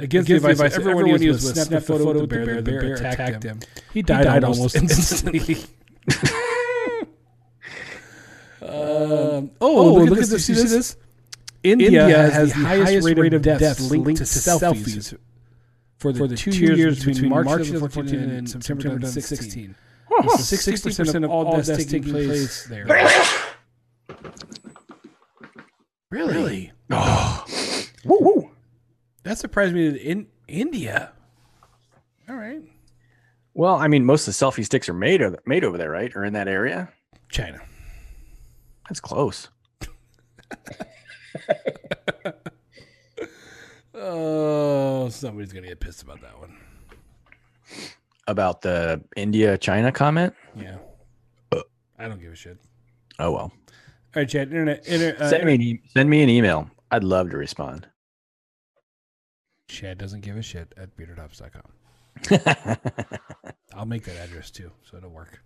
against, the advice of everyone he was with, snapped a photo of the bear. The bear attacked him. He died, he died almost instantly. um, oh, oh, look, look at this. You see this? India, India has, the highest rate of deaths linked to selfies for the, for the two, two years between, March, March 2014 and, and September 2016. Sixty percent of all deaths taking place there. Really? really? Oh. woo woo. That surprised me. In India. All right. Well, I mean, most of the selfie sticks are made over, made over there, right? Or in that area? China. That's close. Oh, somebody's gonna get pissed about that one. About the India China comment? Yeah. Uh. I don't give a shit. Oh well. All right, Chad. Internet. Inter, uh, send me an e- send me an email. I'd love to respond. Chad doesn't give a shit at beardertops.com. I'll make that address too, so it'll work.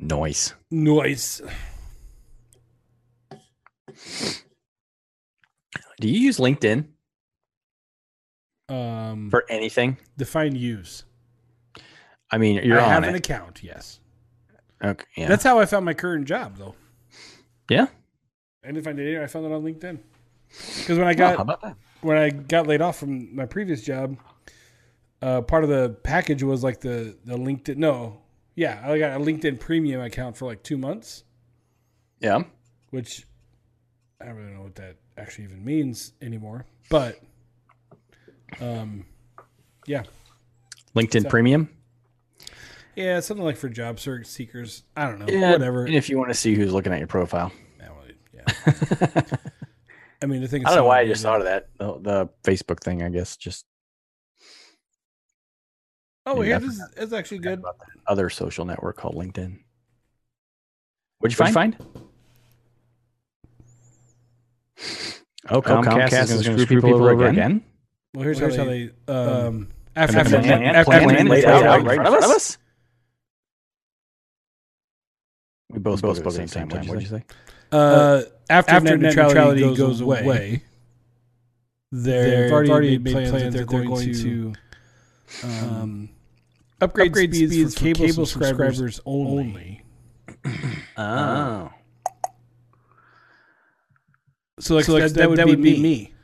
Noise. Noise. Do you use LinkedIn um, for anything? Define use. I mean, you're I on have it. an account. Yes. Okay. Yeah. That's how I found my current job, though. Yeah. I didn't find it. I found it on LinkedIn. Because when I got well, when I got laid off from my previous job, uh, part of the package was like the the LinkedIn. No, yeah, I got a LinkedIn Premium account for like two months. Yeah. Which I don't really know what that actually even means anymore. But um yeah. LinkedIn so, Premium? Yeah, something like for job search seekers. I don't know. Yeah, whatever. And if you want to see who's looking at your profile. Yeah, well, yeah. I mean, the thing I don't know why I just thought of that. The, the, Facebook thing, I guess, just. Oh, yeah, this is actually good. other social network called LinkedIn. What'd you find? What'd you find? Oh, Comcast, oh, Comcast is going to screw, people, people over again? again? Well, here's, well, here's how, they, how they um, after, after, plan, after, plan, plan laid out, out right in front of us. We both, both spoke at the same time. time. What did you say? Uh, uh, after, after net neutrality, neutrality goes, away, away they've already, already made plans, plans that they're, going, going to um, upgrade, upgrade speeds, speeds for cable, cable subscribers, subscribers only. oh. So, like, so like that, that, would, that would be, be me.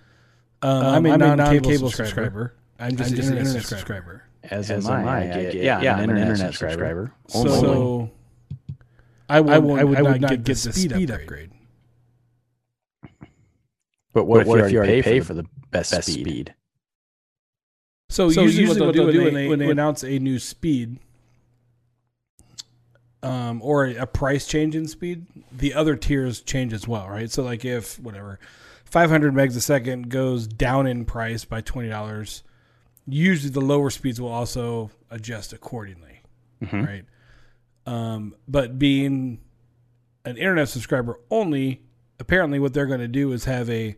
Um, um, I'm a I'm non-cable, subscriber. subscriber. I'm just, I'm just an internet, internet subscriber. As, As am I. I get, yeah, yeah, I'm an internet, internet subscriber. subscriber. So, I would, I would, I would, I would not, get, get the speed, speed upgrade. upgrade. But what, but if, what you if you already pay, pay for the best, best speed? speed? So, so usually, usually what they'll, do when they, when they announce a new speed, um, or a, price change in speed, the other tiers change as well, right? So like if whatever 500 megs a second goes down in price by twenty dollars, usually the lower speeds will also adjust accordingly, mm-hmm. right? Um, but being an internet subscriber only, apparently what they're going to do is have a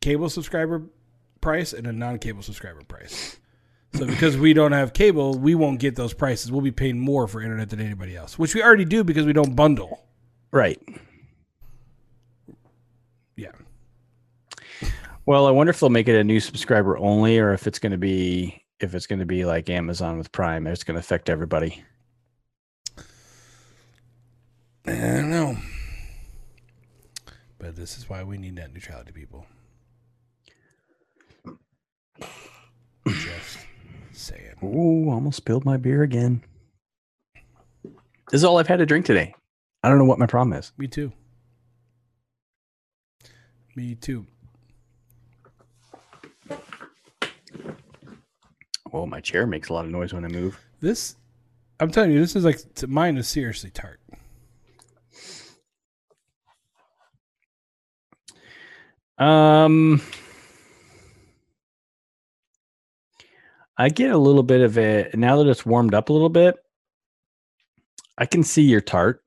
cable subscriber price and a non-cable subscriber price. So because we don't have cable, we won't get those prices. We'll be paying more for internet than anybody else, which we already do because we don't bundle. Right. Yeah. Well, I wonder if they'll make it a new subscriber only, or if it's going to be if it's going to be like Amazon with Prime, it's going to affect everybody. I don't know. But this is why we need net neutrality, people. Just saying. Ooh, almost spilled my beer again. This is all I've had to drink today. I don't know what my problem is. Me too. Me too. Well, my chair makes a lot of noise when I move. This, I'm telling you, this is like mine is seriously tart. Um, I get a little bit of it now that it's warmed up a little bit. I can see your tart,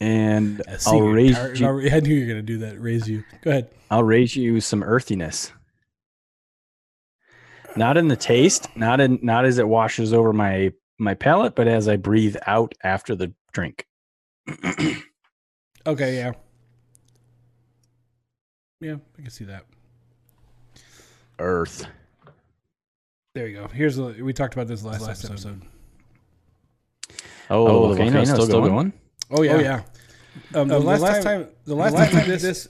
and I I'll raise tart- you. I knew you were gonna do that. Raise you. Go ahead. I'll raise you some earthiness. Not in the taste, not in not as it washes over my my palate, but as I breathe out after the drink. Okay. Yeah. Yeah, I can see that. Earth. There you go. Here's the. We talked about this last, last episode. Oh, Oh, the the volcano's volcano's still going. Oh yeah. Oh yeah. Um, the, last, time, the last time, this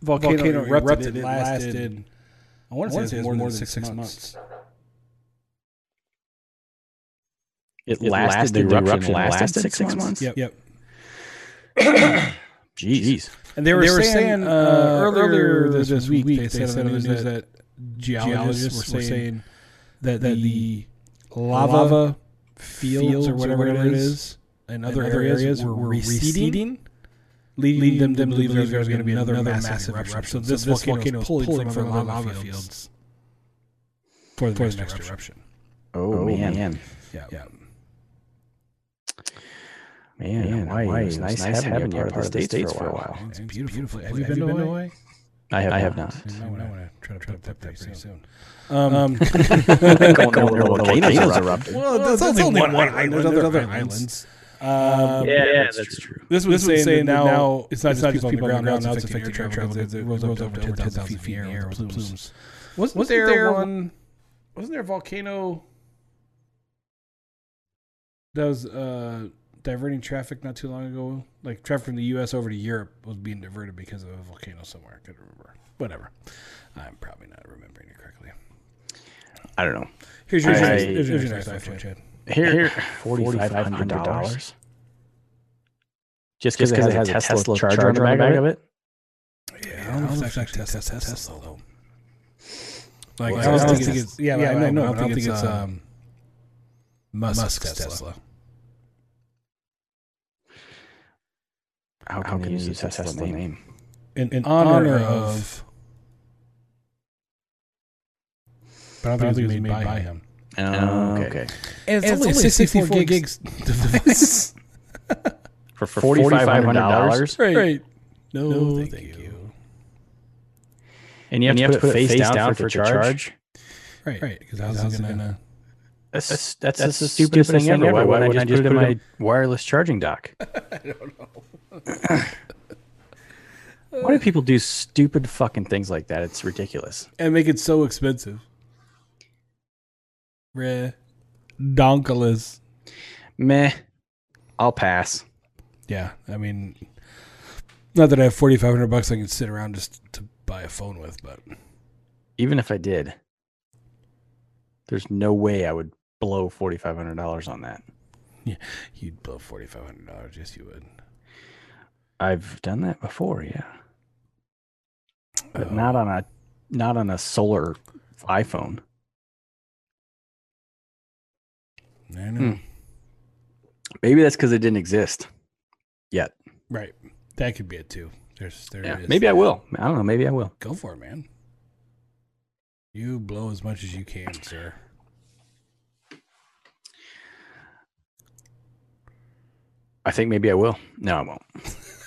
volcano, erupted, it lasted. I want to say it was more, than six, months. It, It lasted, lasted- the the eruption eruption lasted, lasted six, six months. Yep. Yep. Jeez. And they were, They were saying, saying, uh, uh, earlier earlier this, this week, week, they said on the news that, geologists were saying that, the lava fields, or whatever, it is in other, areas, were, receding, leading, them to believe there was going to be another, massive eruption. So this, volcano is pulling, from, other lava fields for the, next, eruption. Oh, Oh, man. man. Yeah. yeah. Man, Man, Hawaii, Hawaii, it was nice, nice having having you you a part of the States for a while. It's beautiful. Have you been to Hawaii? I have, I have not. not. I want to try to put that pretty soon. Um, Going there when the volcanoes erupted. well, that's, only one, island. There's other, islands. Um, Yeah, that's true. This was saying, that now it's not just people, people on the ground, now it's affecting air travel because it rose up to over 10,000 feet in the air with plumes. Wasn't, wasn't there one... Wasn't there a volcano that was uh, diverting traffic not too long ago? Like traffic from the U.S. over to Europe was being diverted because of a volcano somewhere. I couldn't remember. Whatever. I'm probably not remembering it correctly. I don't know. Here's your, I- here's, here's your next iPhone, Chad. Here, here forty-five hundred dollars. Just because it has a Tesla, charger on the back of it. Yeah, I don't know if it's actually Tesla, Tesla though. Like, I don't think it's yeah, yeah I know. I don't think it's um, Musk's Tesla. How can, you use a Tesla, name? In, in honor of, but I don't think it was made by him. Oh, oh okay. And it's, only a 64 gigs device. For forty-five hundred dollars, right. right. No, thank, you. and you have, to, put it face down, for it to charge. Right, right. Because I was gonna. That's that's, that's, that's the stupidest, thing ever. Why wouldn't I just put it in my wireless charging dock? I don't know. Why do people do stupid fucking things like that? It's ridiculous. And make it so expensive. Redonkulous. Meh. I'll pass. Yeah, I mean, not that I have forty five hundred bucks I can sit around just to buy a phone with, but Even if I did, there's no way I would blow forty five hundred dollars on that. Yeah, you'd blow forty five hundred dollars. Yes, you would. I've done that before, yeah, but Oh. not on a not on a solar iPhone. I know. Hmm. Maybe that's because it didn't exist yet. Right, that could be it too. There's there Yeah, maybe I will. I don't know. Maybe I will. go for it, man. You blow as much as you can, sir. I think maybe I will. No, I won't.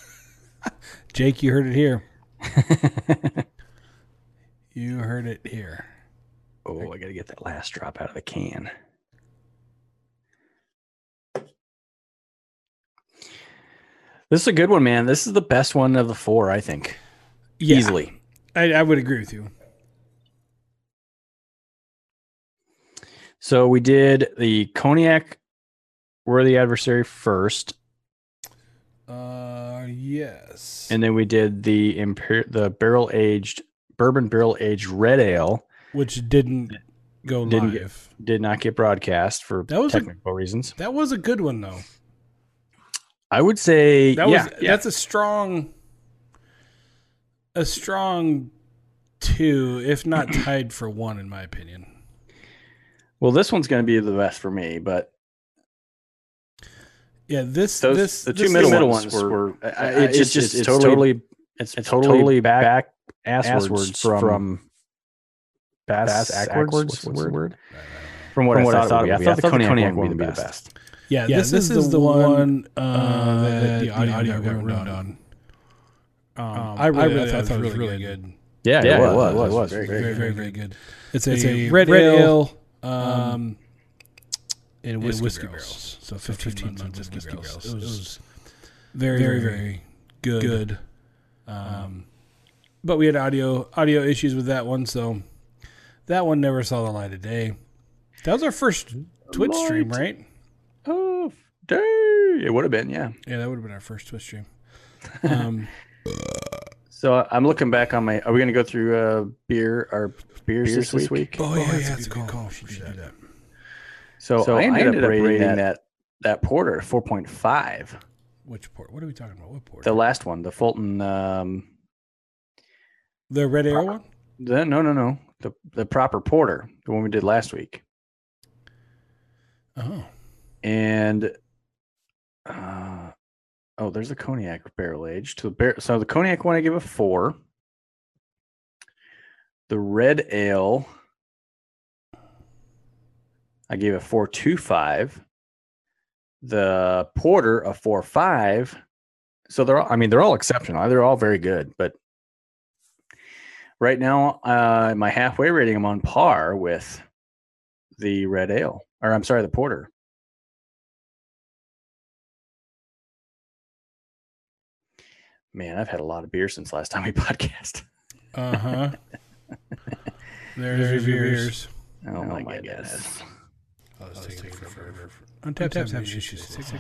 Jake, you heard it here. You heard it here. oh, I got to get that last drop out of the can. This is a good one, man. This is the best one of the four, I think. Yeah, Easily. I, I would agree with you. So we did the cognac worthy adversary first, Uh, yes. and then we did the imper- the barrel aged bourbon barrel aged red ale. which didn't go Didn't live. get- Did not get broadcast for That was a- technical reasons. that was a good one though. I would say That yeah, was yeah. that's a strong a strong two, if not tied for one in my opinion. Well, this one's going to be the best for me, but Yeah, this those this the this two middle, is- ones, were. uh, it's just, it's, totally, it's, totally back, asswards, from, from Bass, Bass Ackwards. What's What's the the word? From what, From I thought, it would be. I thought the cognac one would be the best. Yeah, Yeah, this, this is, is the the one uh, uh, that that the the audio, audio got got ruined ruined on. Um, Um, I really, I really thought, thought it was really, really good. Yeah, Yeah, it it was. was. It was Very, very, Very, good. very, very good. It's a, red, red ale, ale, um, in in whiskey, whiskey barrels. barrels. So 15 15, months months of whiskey whiskey barrels. barrels. It was very, very, very, very good. good. Um, but we had audio audio issues with that one, so that one never saw the light of day. That was our first Twitch stream, right? Oh, dang. It would have been, yeah. Yeah, that would have been our first Twitch stream. Um, So uh, I'm looking back on my. Are we going to go through uh, beer our beers, Beers this this week? oh, yeah, that's that's a good call. call. We Should do do that. So, So I ended, up rating, that, that- that porter 4.5. Which port? What are we talking about? What port? The last one, the Fulton. Um, The red ale one? the, no, no, no. The the proper porter, the one we did last week, Oh. and uh, oh, there's a cognac barrel aged. So the bar- so the cognac one I give a four. The red ale, I gave a four two five. The porter a four five. So they're all, I mean they're all exceptional. They're all very good, but right now uh, my halfway rating I'm on par with the red ale, or I'm sorry, the porter. Man, I've had a lot of beer since last time we podcast. Uh huh. There's your beers. Oh, my, goodness. Oh, it's taking forever. Untappd having issues. It takes a.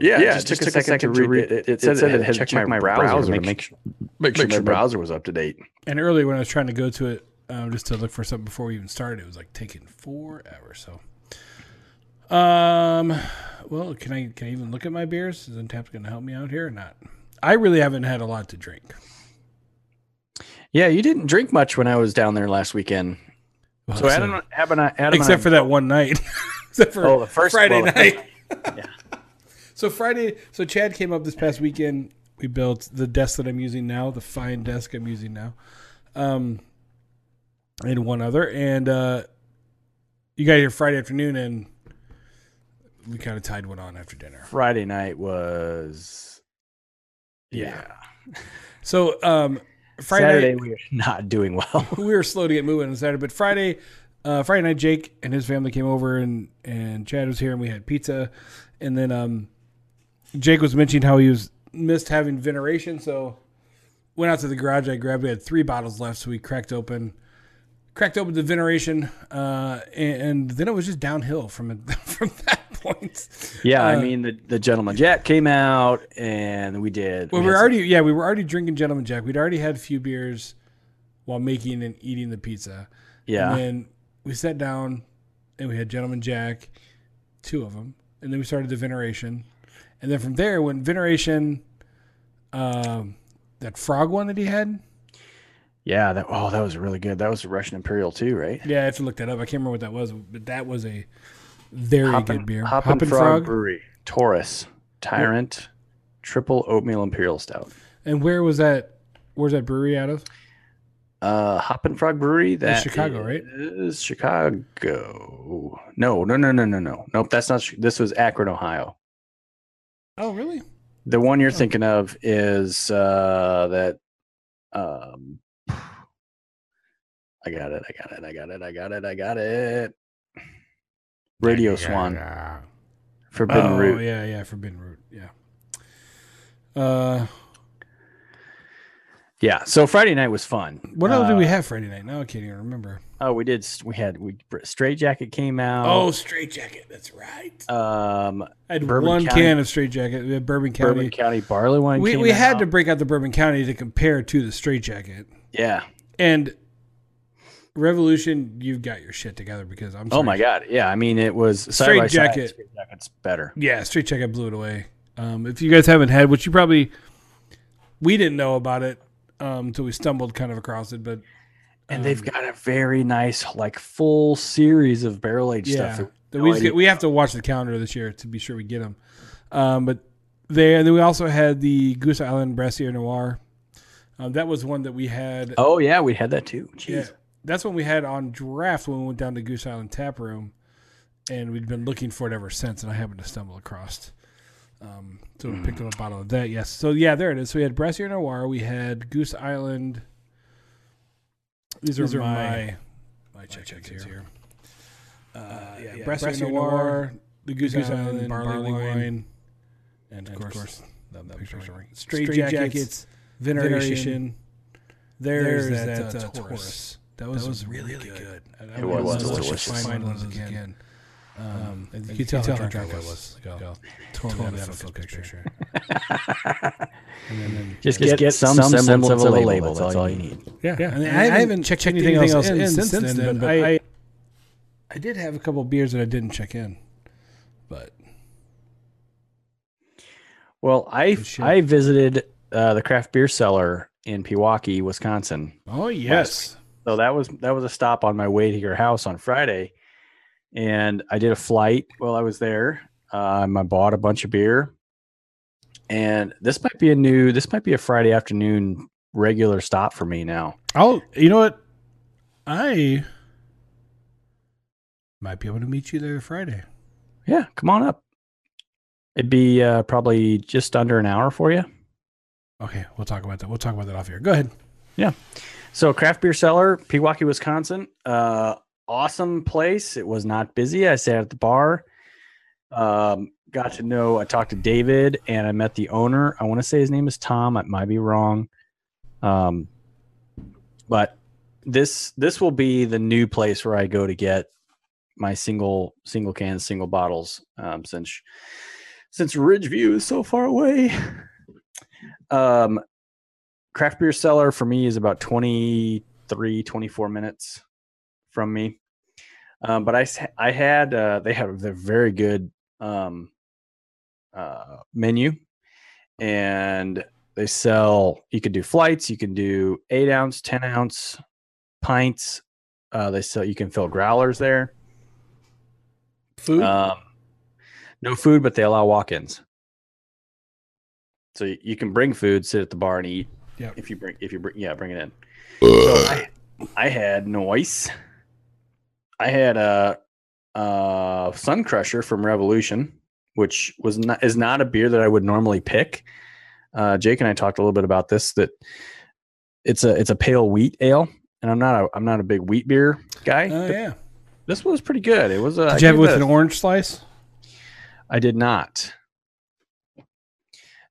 Yeah, Yeah, it just, took, a second, to read- read. It, it, said, it had to check, my browser, to make, sure, make sure make my sure my- browser was up to date. And earlier when I was trying to go to it, um, just to look for something before we even started, it was like taking forever. So, um, well, can I can I even look at my beers? Is Untappd going to help me out here or not? I really haven't had a lot to drink. Yeah, you didn't drink much when I was down there last weekend. Well, So Adam, Adam, Adam except I- for that one night, except for Oh, the first- Friday well, night. Yeah. So Friday, so Chad came up this past weekend. We built the desk that I'm using now, the fine desk I'm using now, um, and one other. And uh, you got here Friday afternoon, and we kind of tied one on after dinner. Friday night was yeah. So um, Friday Saturday we were not doing well. we were slow to get moving on Saturday, but Friday, uh, Friday night, Jake and his family came over, and and Chad was here, and we had pizza, and then um, Jake was mentioning how he was missed having veneration, so went out to the garage. I grabbed. We had three bottles left, so we cracked open, cracked open the veneration, uh, and, and then it was just downhill from it, from that point. Yeah, I Uh, mean the the gentleman Jack came out and we did. Well, we were some- already yeah, we were already drinking Gentleman Jack. We'd already had a few beers while making and eating the pizza. yeah. And then we sat down and we had Gentleman Jack, two of them, and then we started the veneration, and then from there when veneration, um, that frog one that he had. yeah, that oh that was really good. That was a Russian Imperial too, right? Yeah, I have to look that up. I can't remember what that was, but that was a very Hoppin'- good beer. Hoppin' Hoppin' Frog, Brewery, Taurus, Tyrant, Triple Oatmeal Imperial Stout. And where was that? Where's that brewery out of? Uh, Hoppin' Frog Brewery. That Chicago, right? Is Chicago? No, no, no, no, no, no. Nope, that's not. This was Akron, Ohio. Oh, really? The one you're thinking of is uh, that. Um, I got it. I got it. I got it. I got it. I got it. Radio Swan, Forbidden oh, Root. yeah, yeah, Forbidden Root. Yeah. Uh, Yeah. So Friday night was fun. what else did we Uh, have Friday night? Now I can't even remember. Oh, we did. We had we Straight Jacket came out. Oh, Straight Jacket. That's right. um, I had Bourbon one County- can of Straight Jacket. We had Bourbon County. Bourbon County barley wine. we came we had out. to break out the Bourbon County to compare to the Straight Jacket. Yeah. And Revolution, you've got your shit together because I'm. Oh my god. Yeah. I mean, it was Straight Jacket. Straight Jacket's better. Yeah, Straight Jacket blew it away. Um, if you guys haven't had, which you probably, we didn't know about it um, until we stumbled kind of across it, but And they've Um, got a very nice, like, full series of barrel aged yeah, stuff. that No we, get, we have to watch the calendar this year to be sure we get them. Um, but there, and then we also had the Goose Island Brassiere Noir. Um, that was one that we had. Oh yeah, we had that too. Jeez. Yeah, that's one we had on draft when we went down to Goose Island Tap Room, and we'd been looking for it ever since. And I happened to stumble across. Um, so we picked up a bottle of that. Yes. So yeah, there it is. So we had Brassiere Noir. We had Goose Island. These are, my my check checks here. Uh, yeah, Brassiere Noir, the Goose, Island, barley wine, and of course, the picture showing straight, jackets, veneration. There's, that, uh, Taurus. That was, really, really good. I- I It would was love to delicious. Find one of those again. Um, and you, can tell, how drunk I was. Like, I'll totally have a photo picture. and then, then Just Just get, get some, some semblance, semblance of a label. That's all you need. Yeah, yeah. And I, haven't checked, anything, else in, since then, but I, I did have a couple beers that I didn't check in. But Well, I I visited uh, the craft beer cellar in Pewaukee, Wisconsin. oh yes, So that was that was a stop on my way to your house on Friday, and I did a flight while I was there. Um, I bought a bunch of beer, and this might be a new this might be a Friday afternoon regular stop for me now. I'll. You know what? I might be able to meet you there Friday. Yeah, come on up. It'd be uh, probably just under an hour for you. Okay, we'll talk about that. We'll talk about that off here. Go ahead. So, craft beer cellar, Pewaukee, Wisconsin. Uh, awesome place. It was not busy. I sat at the bar. Um, got to know. I talked to David, and I met the owner. I want to say his name is Tom. I might be wrong. Um, but this this will be the new place where I go to get my single single cans, single bottles. Um, since since Ridgeview is so far away. Um, craft beer cellar for me is about 23 24 minutes from me. Um, but I had uh, they have a very good um, uh, menu. And they sell you can do flights you can do 8 ounce 10 ounce pints. Uh, they sell you can fill growlers there. Food. um, no food but they allow walk-ins. So you can bring food sit at the bar and eat Yep. if you bring if you bring yeah bring it in so I, I had noise i had a uh sun crusher from revolution which was not is not a beer that i would normally pick uh jake and i talked a little bit about this that it's a it's a pale wheat ale and i'm not a i'm not a big wheat beer guy Oh but yeah. this was pretty good it was a Did you have it with an orange slice? I did not.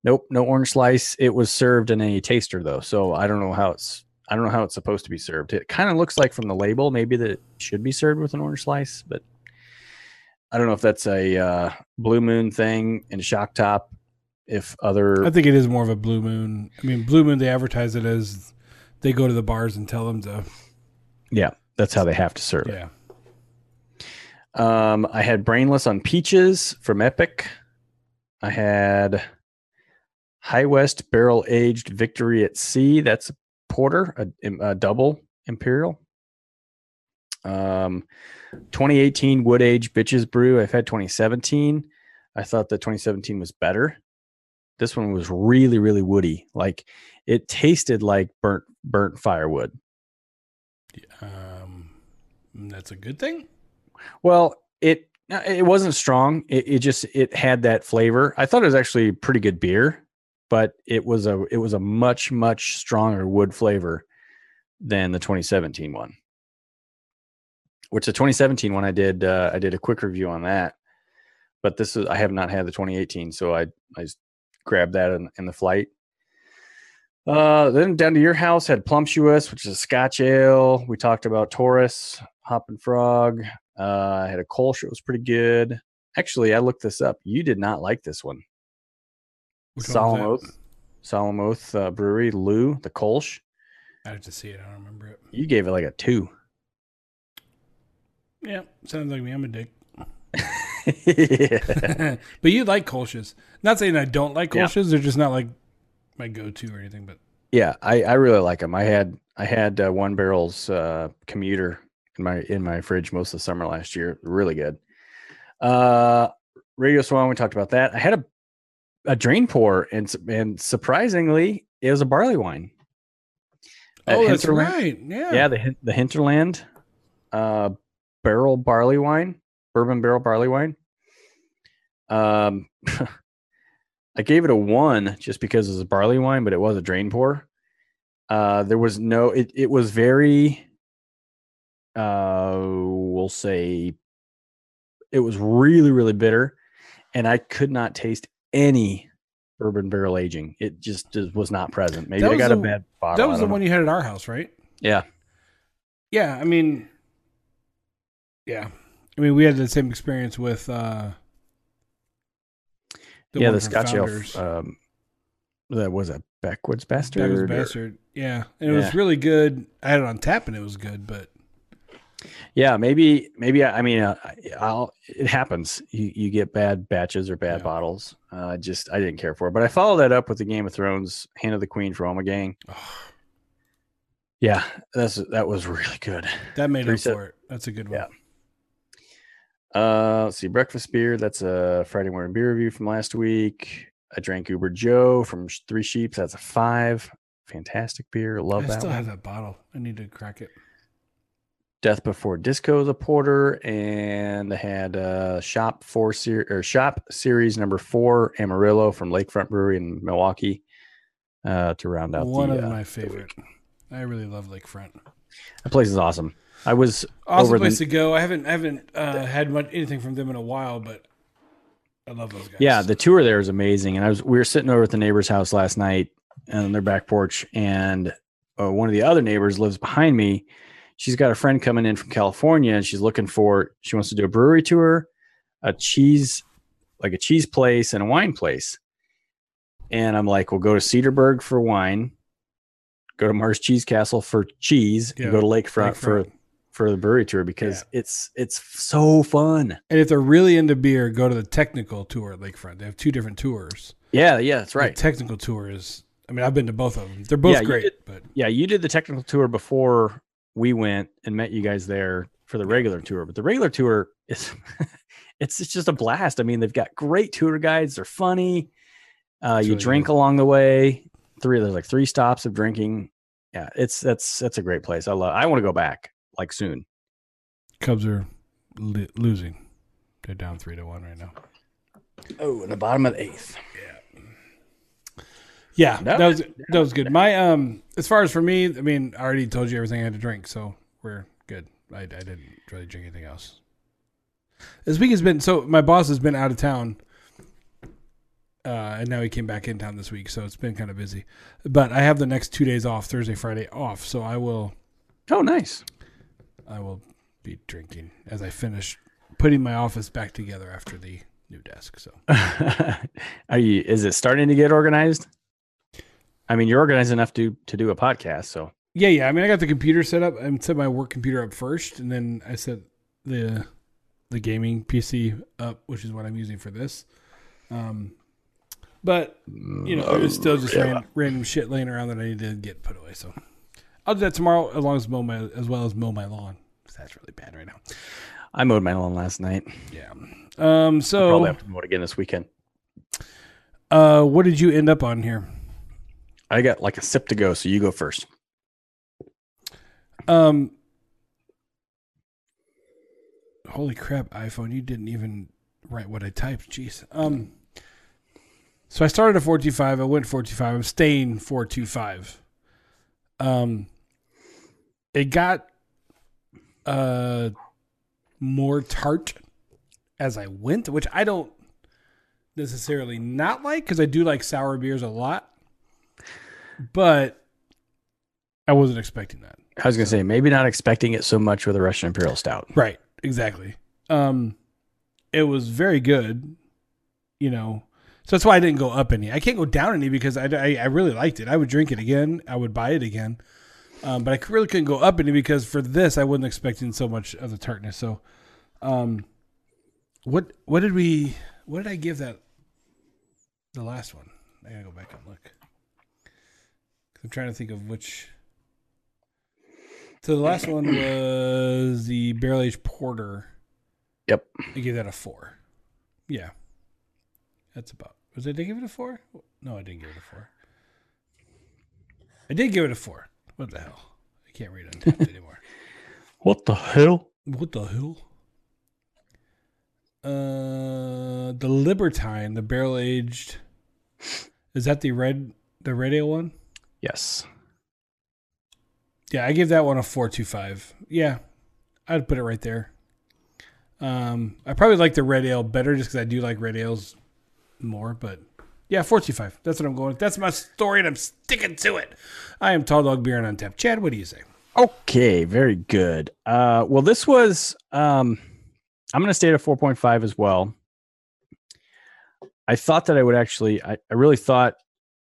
Nope, no orange slice. It was served in a taster though, so I don't know how it's I don't know how it's supposed to be served. It kind of looks like from the label maybe that it should be served with an orange slice, but I don't know if that's a uh, blue moon thing in shock top. If other I think it is more of a blue moon. I mean, blue moon. They advertise it as they go to the bars and tell them to. yeah, that's how they have to serve. Yeah. Um, I had Brainless on Peaches from Epic. I had High West Barrel Aged Victory at Sea. That's a porter, a, a double imperial. Um, 2018 Wood Age Bitches Brew. I've had 2017. I thought that 2017 was better. This one was really, really woody. Like it tasted like burnt burnt firewood. Um, that's a good thing. Well, it it wasn't strong. It, it just it had that flavor. I thought it was actually pretty good beer, but it was a it was a much much stronger wood flavor than the 2017 one. Which the 2017 one I did uh, I did a quick review on that, but this is I have not had the 2018, so I I grabbed that in, in the flight. Uh, then down to your house had Plumptuous, which is a Scotch ale. We talked about Taurus, Hoppin' Frog, uh, I had a Kolsch. It was pretty good. Actually, I looked this up. You did not like this one. Which Solemn Oath, Solemn Oath uh, Brewery, Lou, the Kolsch. I have to see it. I don't remember it. You gave it like a two. Yeah, sounds like me. I'm a dick. but you like Kolsch's. Not saying I don't like Yeah. They're just not like my go-to or anything. But yeah, I, I really like them. I had I had uh, one barrels uh, commuter in my in my fridge most of the summer last year. Really good. Uh, Radio Swan, we talked about that. I had a a drain pour and and surprisingly, it was a barley wine. at Oh, that's Hinterland. right. Yeah. Yeah, the the Hinterland uh, barrel barley wine, bourbon barrel barley wine. Um, I gave it a one just because it was a barley wine, but it was a drain pour. Uh, there was no. It it was very. Uh, we'll say. It was really really bitter, and I could not taste any bourbon barrel aging. It just, was not present. Maybe I got a bad bottle. That was the know. one you had at our house, right? Yeah. Yeah, I mean, yeah, I mean, we had the same experience with uh, yeah, the Scotch. Elf. Um, that was a backwoods bastard. That was or- bastard. Yeah, and it was really good. I had it on tap, and it was good. But Yeah, maybe, maybe. I I mean, uh, I- I'll. It happens. You you get bad batches or bad Yeah. bottles. Uh, just I didn't care for it, but I followed that up with the Game of Thrones Hand of the Queen for Ommegang. Yeah, that's that was really good. that made Three up set- for it. That's a good one. Yeah. Uh, let's see, breakfast beer. That's a Friday morning beer review from last week. I drank Uber Joe from Three Sheeps. That's a five. Fantastic beer. Love I that still one. have that bottle. I need to crack it. Death Before Disco the porter, and I had uh, Shop Four ser- or Shop Series Number Four Amarillo from Lakefront Brewery in Milwaukee uh, to round out One the. of uh, my favorite. I really love Lakefront. That place is awesome. I was Awesome over place the to go. I haven't I haven't uh, had much anything from them in a while, but I love those guys. yeah. The tour there is amazing, and I was we were sitting over at the neighbor's house last night on their back porch, and uh, one of the other neighbors lives behind me. She's got a friend coming in from California, and she's looking for. She wants to do a brewery tour, a cheese, like a cheese place, and a wine place. And I'm like, we'll go to Cedarburg for wine, go to Mars Cheese Castle for cheese, Yeah, and go to Lakefront, for Lakefront. for the brewery tour because it's it's so fun. and if they're really into beer, go to the technical tour at Lakefront. They have two different tours. Yeah, yeah, that's right. The technical tour is. I mean, I've been to both of them. They're both Yeah, great, did- but Yeah, you did the technical tour before we went and met you guys there for the regular tour. But the regular tour is it's it's just a blast. I mean, they've got great tour guides. They're funny. Uh, you really drink good. along the way. Three there's like three stops of drinking. Yeah, it's that's that's a great place. I love. I want to go back like soon. Cubs are li- losing. They're down three to one right now. Oh, in the bottom of the eighth. Yeah, No, that was that was good. My um, as far as for me, I mean, I already told you everything I had to drink, so we're good. I, I didn't really drink anything else. This week has been so. My boss has been out of town, uh, and now he came back in town this week, so it's been kind of busy. But I have the next two days off, Thursday, Friday off, so I will Oh, nice. I will be drinking as I finish putting my office back together after the new desk. So Are you? Is it starting to get organized? I mean, you're organized enough to to do a podcast, so Yeah, yeah. I mean, I got the computer set up. I set my work computer up first, and then I set the the gaming PC up, which is what I'm using for this. Um, but you know, there's still just ran, random shit laying around that I need to get put away. So I'll do that tomorrow, as long as mow my as well as mow my lawn. That's really bad right now. I mowed my lawn last night. Yeah. Um. So I'll probably have to mow it again this weekend. uh, what did you end up on here? I got like a sip to go, so you go first. Um. Holy crap, iPhone! You didn't even write what I typed. Jeez. Um. So I started at four two five. I went four two five. I'm staying four two five. Um. It got uh more tart as I went, which I don't necessarily not like because I do like sour beers a lot, but I wasn't expecting that. I was gonna say maybe not expecting it so much with a Russian Imperial Stout. Right, exactly. Um, it was very good, you know. So that's why I didn't go up any. I can't go down any because I, I, I really liked it. I would drink it again. I would buy it again. Um, but I really couldn't go up any because for this I wasn't expecting so much of the tartness. So, um, what what did we what did I give that the last one? I gotta go back and look. I'm trying to think of which. So the last one was the barrel aged porter. Yep. I gave that a four. Yeah, that's about. Was it? Did I give it a four? No, I didn't give it a four. I did give it a four. What the hell? I can't read Untappd anymore. What the hell? What the hell? Uh, the Libertine, the barrel aged. Is that the red, the red ale one? Yes. Yeah, I give that one a four two five. Yeah, I'd put it right there. Um, I probably like the red ale better just because I do like red ales more. But yeah, four two five. That's what I'm going. with. That's my story, and I'm sticking to it. I am Tall Dog Beer and Untappd. Chad, what do you say? Okay, very good. Uh, well, this was um, I'm going to stay at a 4.5 as well. I thought that I would actually, I, I really thought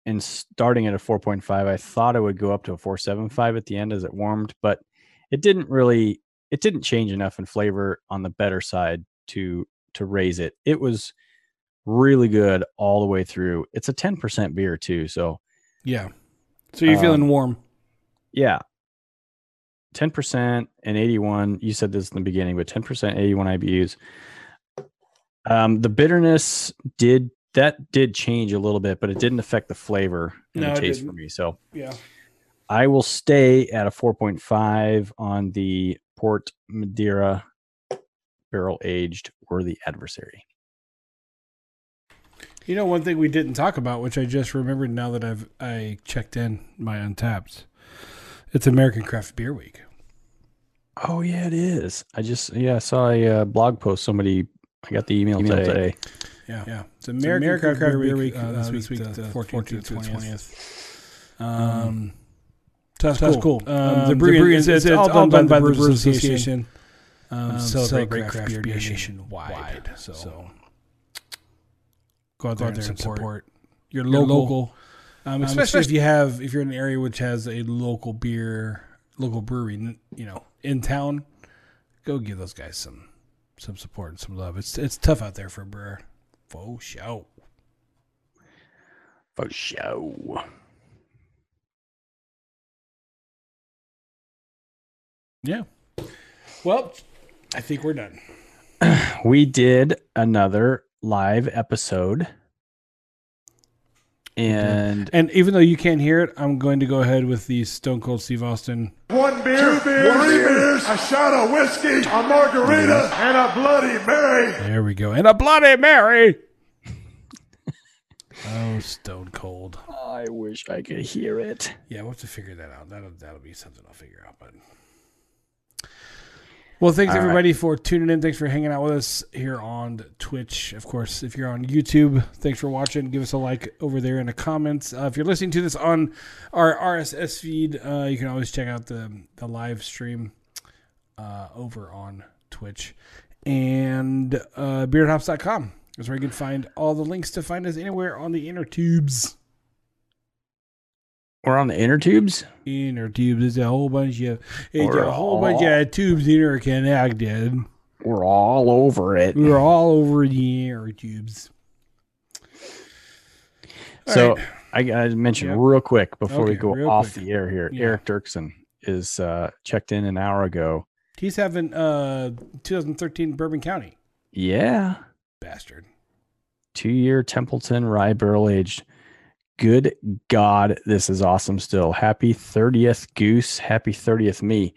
in starting at a 4.5, I thought I would go up to a 4.75 at the end as it warmed, but it didn't really, it didn't change enough in flavor on the better side to to raise it. It was really good all the way through. It's a 10% beer too, so Yeah. So you're Um, feeling warm. yeah. 10% and 81. You said this in the beginning, but 10%, 81 IBUs. Um, the bitterness did that did change a little bit, but it didn't affect the flavor and No, the taste for me. So Yeah. I will stay at a 4.5 on the Port Madeira barrel aged worthy adversary. You know, one thing we didn't talk about, which I just remembered now that I've I checked in my Untappd. It's American Craft Beer Week. Oh yeah, it is. I just yeah, I saw a uh, blog post. Somebody I got the email, Email today. today. Yeah, yeah. It's American, American Craft, Beer Week, Beer uh, Week, this uh, week, this week, the the 14th to 14th 20th. Um, so that's cool. cool. Um, Um, the brewing, it's, it's, all done by, the Brewers Association. Um, Um, celebrate, craft, beer, nationwide. So, go out there, and support, your your local. local. Um, especially if you have if you're in an area which has a local beer, local brewery, you know, in town, go give those guys some some support and some love. It's it's tough out there for a brewer. Faux show. For show. Yeah. Well, I think we're done. we did another live episode. Mm-hmm. And And even though you can't hear it, I'm going to go ahead with the Stone Cold Steve Austin. One beer, two beers, three beers, a shot of whiskey, a margarita, and a Bloody Mary. There we go. And a Bloody Mary. oh, Stone Cold. I wish I could hear it. Yeah, we'll have to figure that out. That'll that'll be something I'll figure out. But well, thanks All right. everybody for tuning in. Thanks for hanging out with us here on Twitch. Of course, if you're on YouTube, thanks for watching. Give us a like over there in the comments. Uh, if you're listening to this on our RSS feed, uh, you can always check out the the live stream uh, over on Twitch and uh, beardhops.com is where you can find all the links to find us anywhere on the inner tubes. We're on the inner tubes. Inner tubes is a whole bunch of it's We're a whole bunch of tubes interconnected. We're all over it. We're all over the inner tubes. All so right. I gotta mention Yep. real quick before we go off quick. the air here. Yeah. Eric Dirksen is uh, checked in an hour ago. he's having uh 2013 Bourbon County Yeah. bastard. Two year Templeton rye barrel aged. Good God, this is awesome still. Happy 30th Goose. Happy 30th me.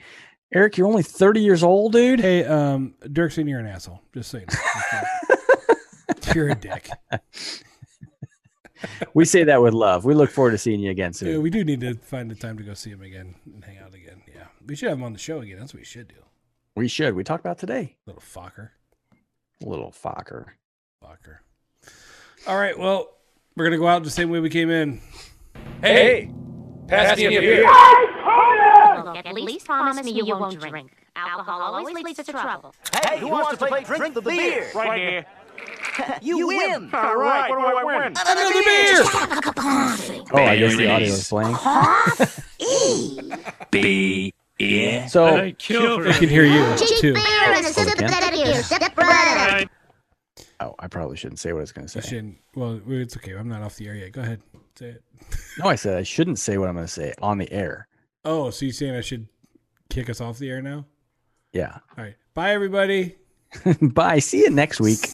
Eric, you're only 30 years old, dude. Hey, um, Dirksen, you're an asshole. Just saying. you're a dick. we say that with love. We look forward to seeing you again soon. Yeah, we do need to find the time to go see him again and hang out again. Yeah, we should have him on the show again. That's what we should do. We should. We talked about today. Little fucker. Little fucker. Fucker. All right. Well, we're gonna go out the same way we came in. Hey, pass me a beer. Look, at least promise me you won't drink. Alcohol always leads to trouble. Hey, who wants to play Drink the Beer? Right here. You win. All right, what do I win? Another beer. Oh, I guess the audio is playing. B. Yeah. So kill I can hear you Cheap too. beer and a Oh, we can? sympathetic ear. Right up. Oh, I probably shouldn't say what I was going to You say. shouldn't. Well, it's okay. I'm not off the air yet. Go ahead. Say it. No, I said I shouldn't say what I'm going to say on the air. Oh, so you're saying I should kick us off the air now? Yeah. All right. Bye, everybody. Bye. See you next week.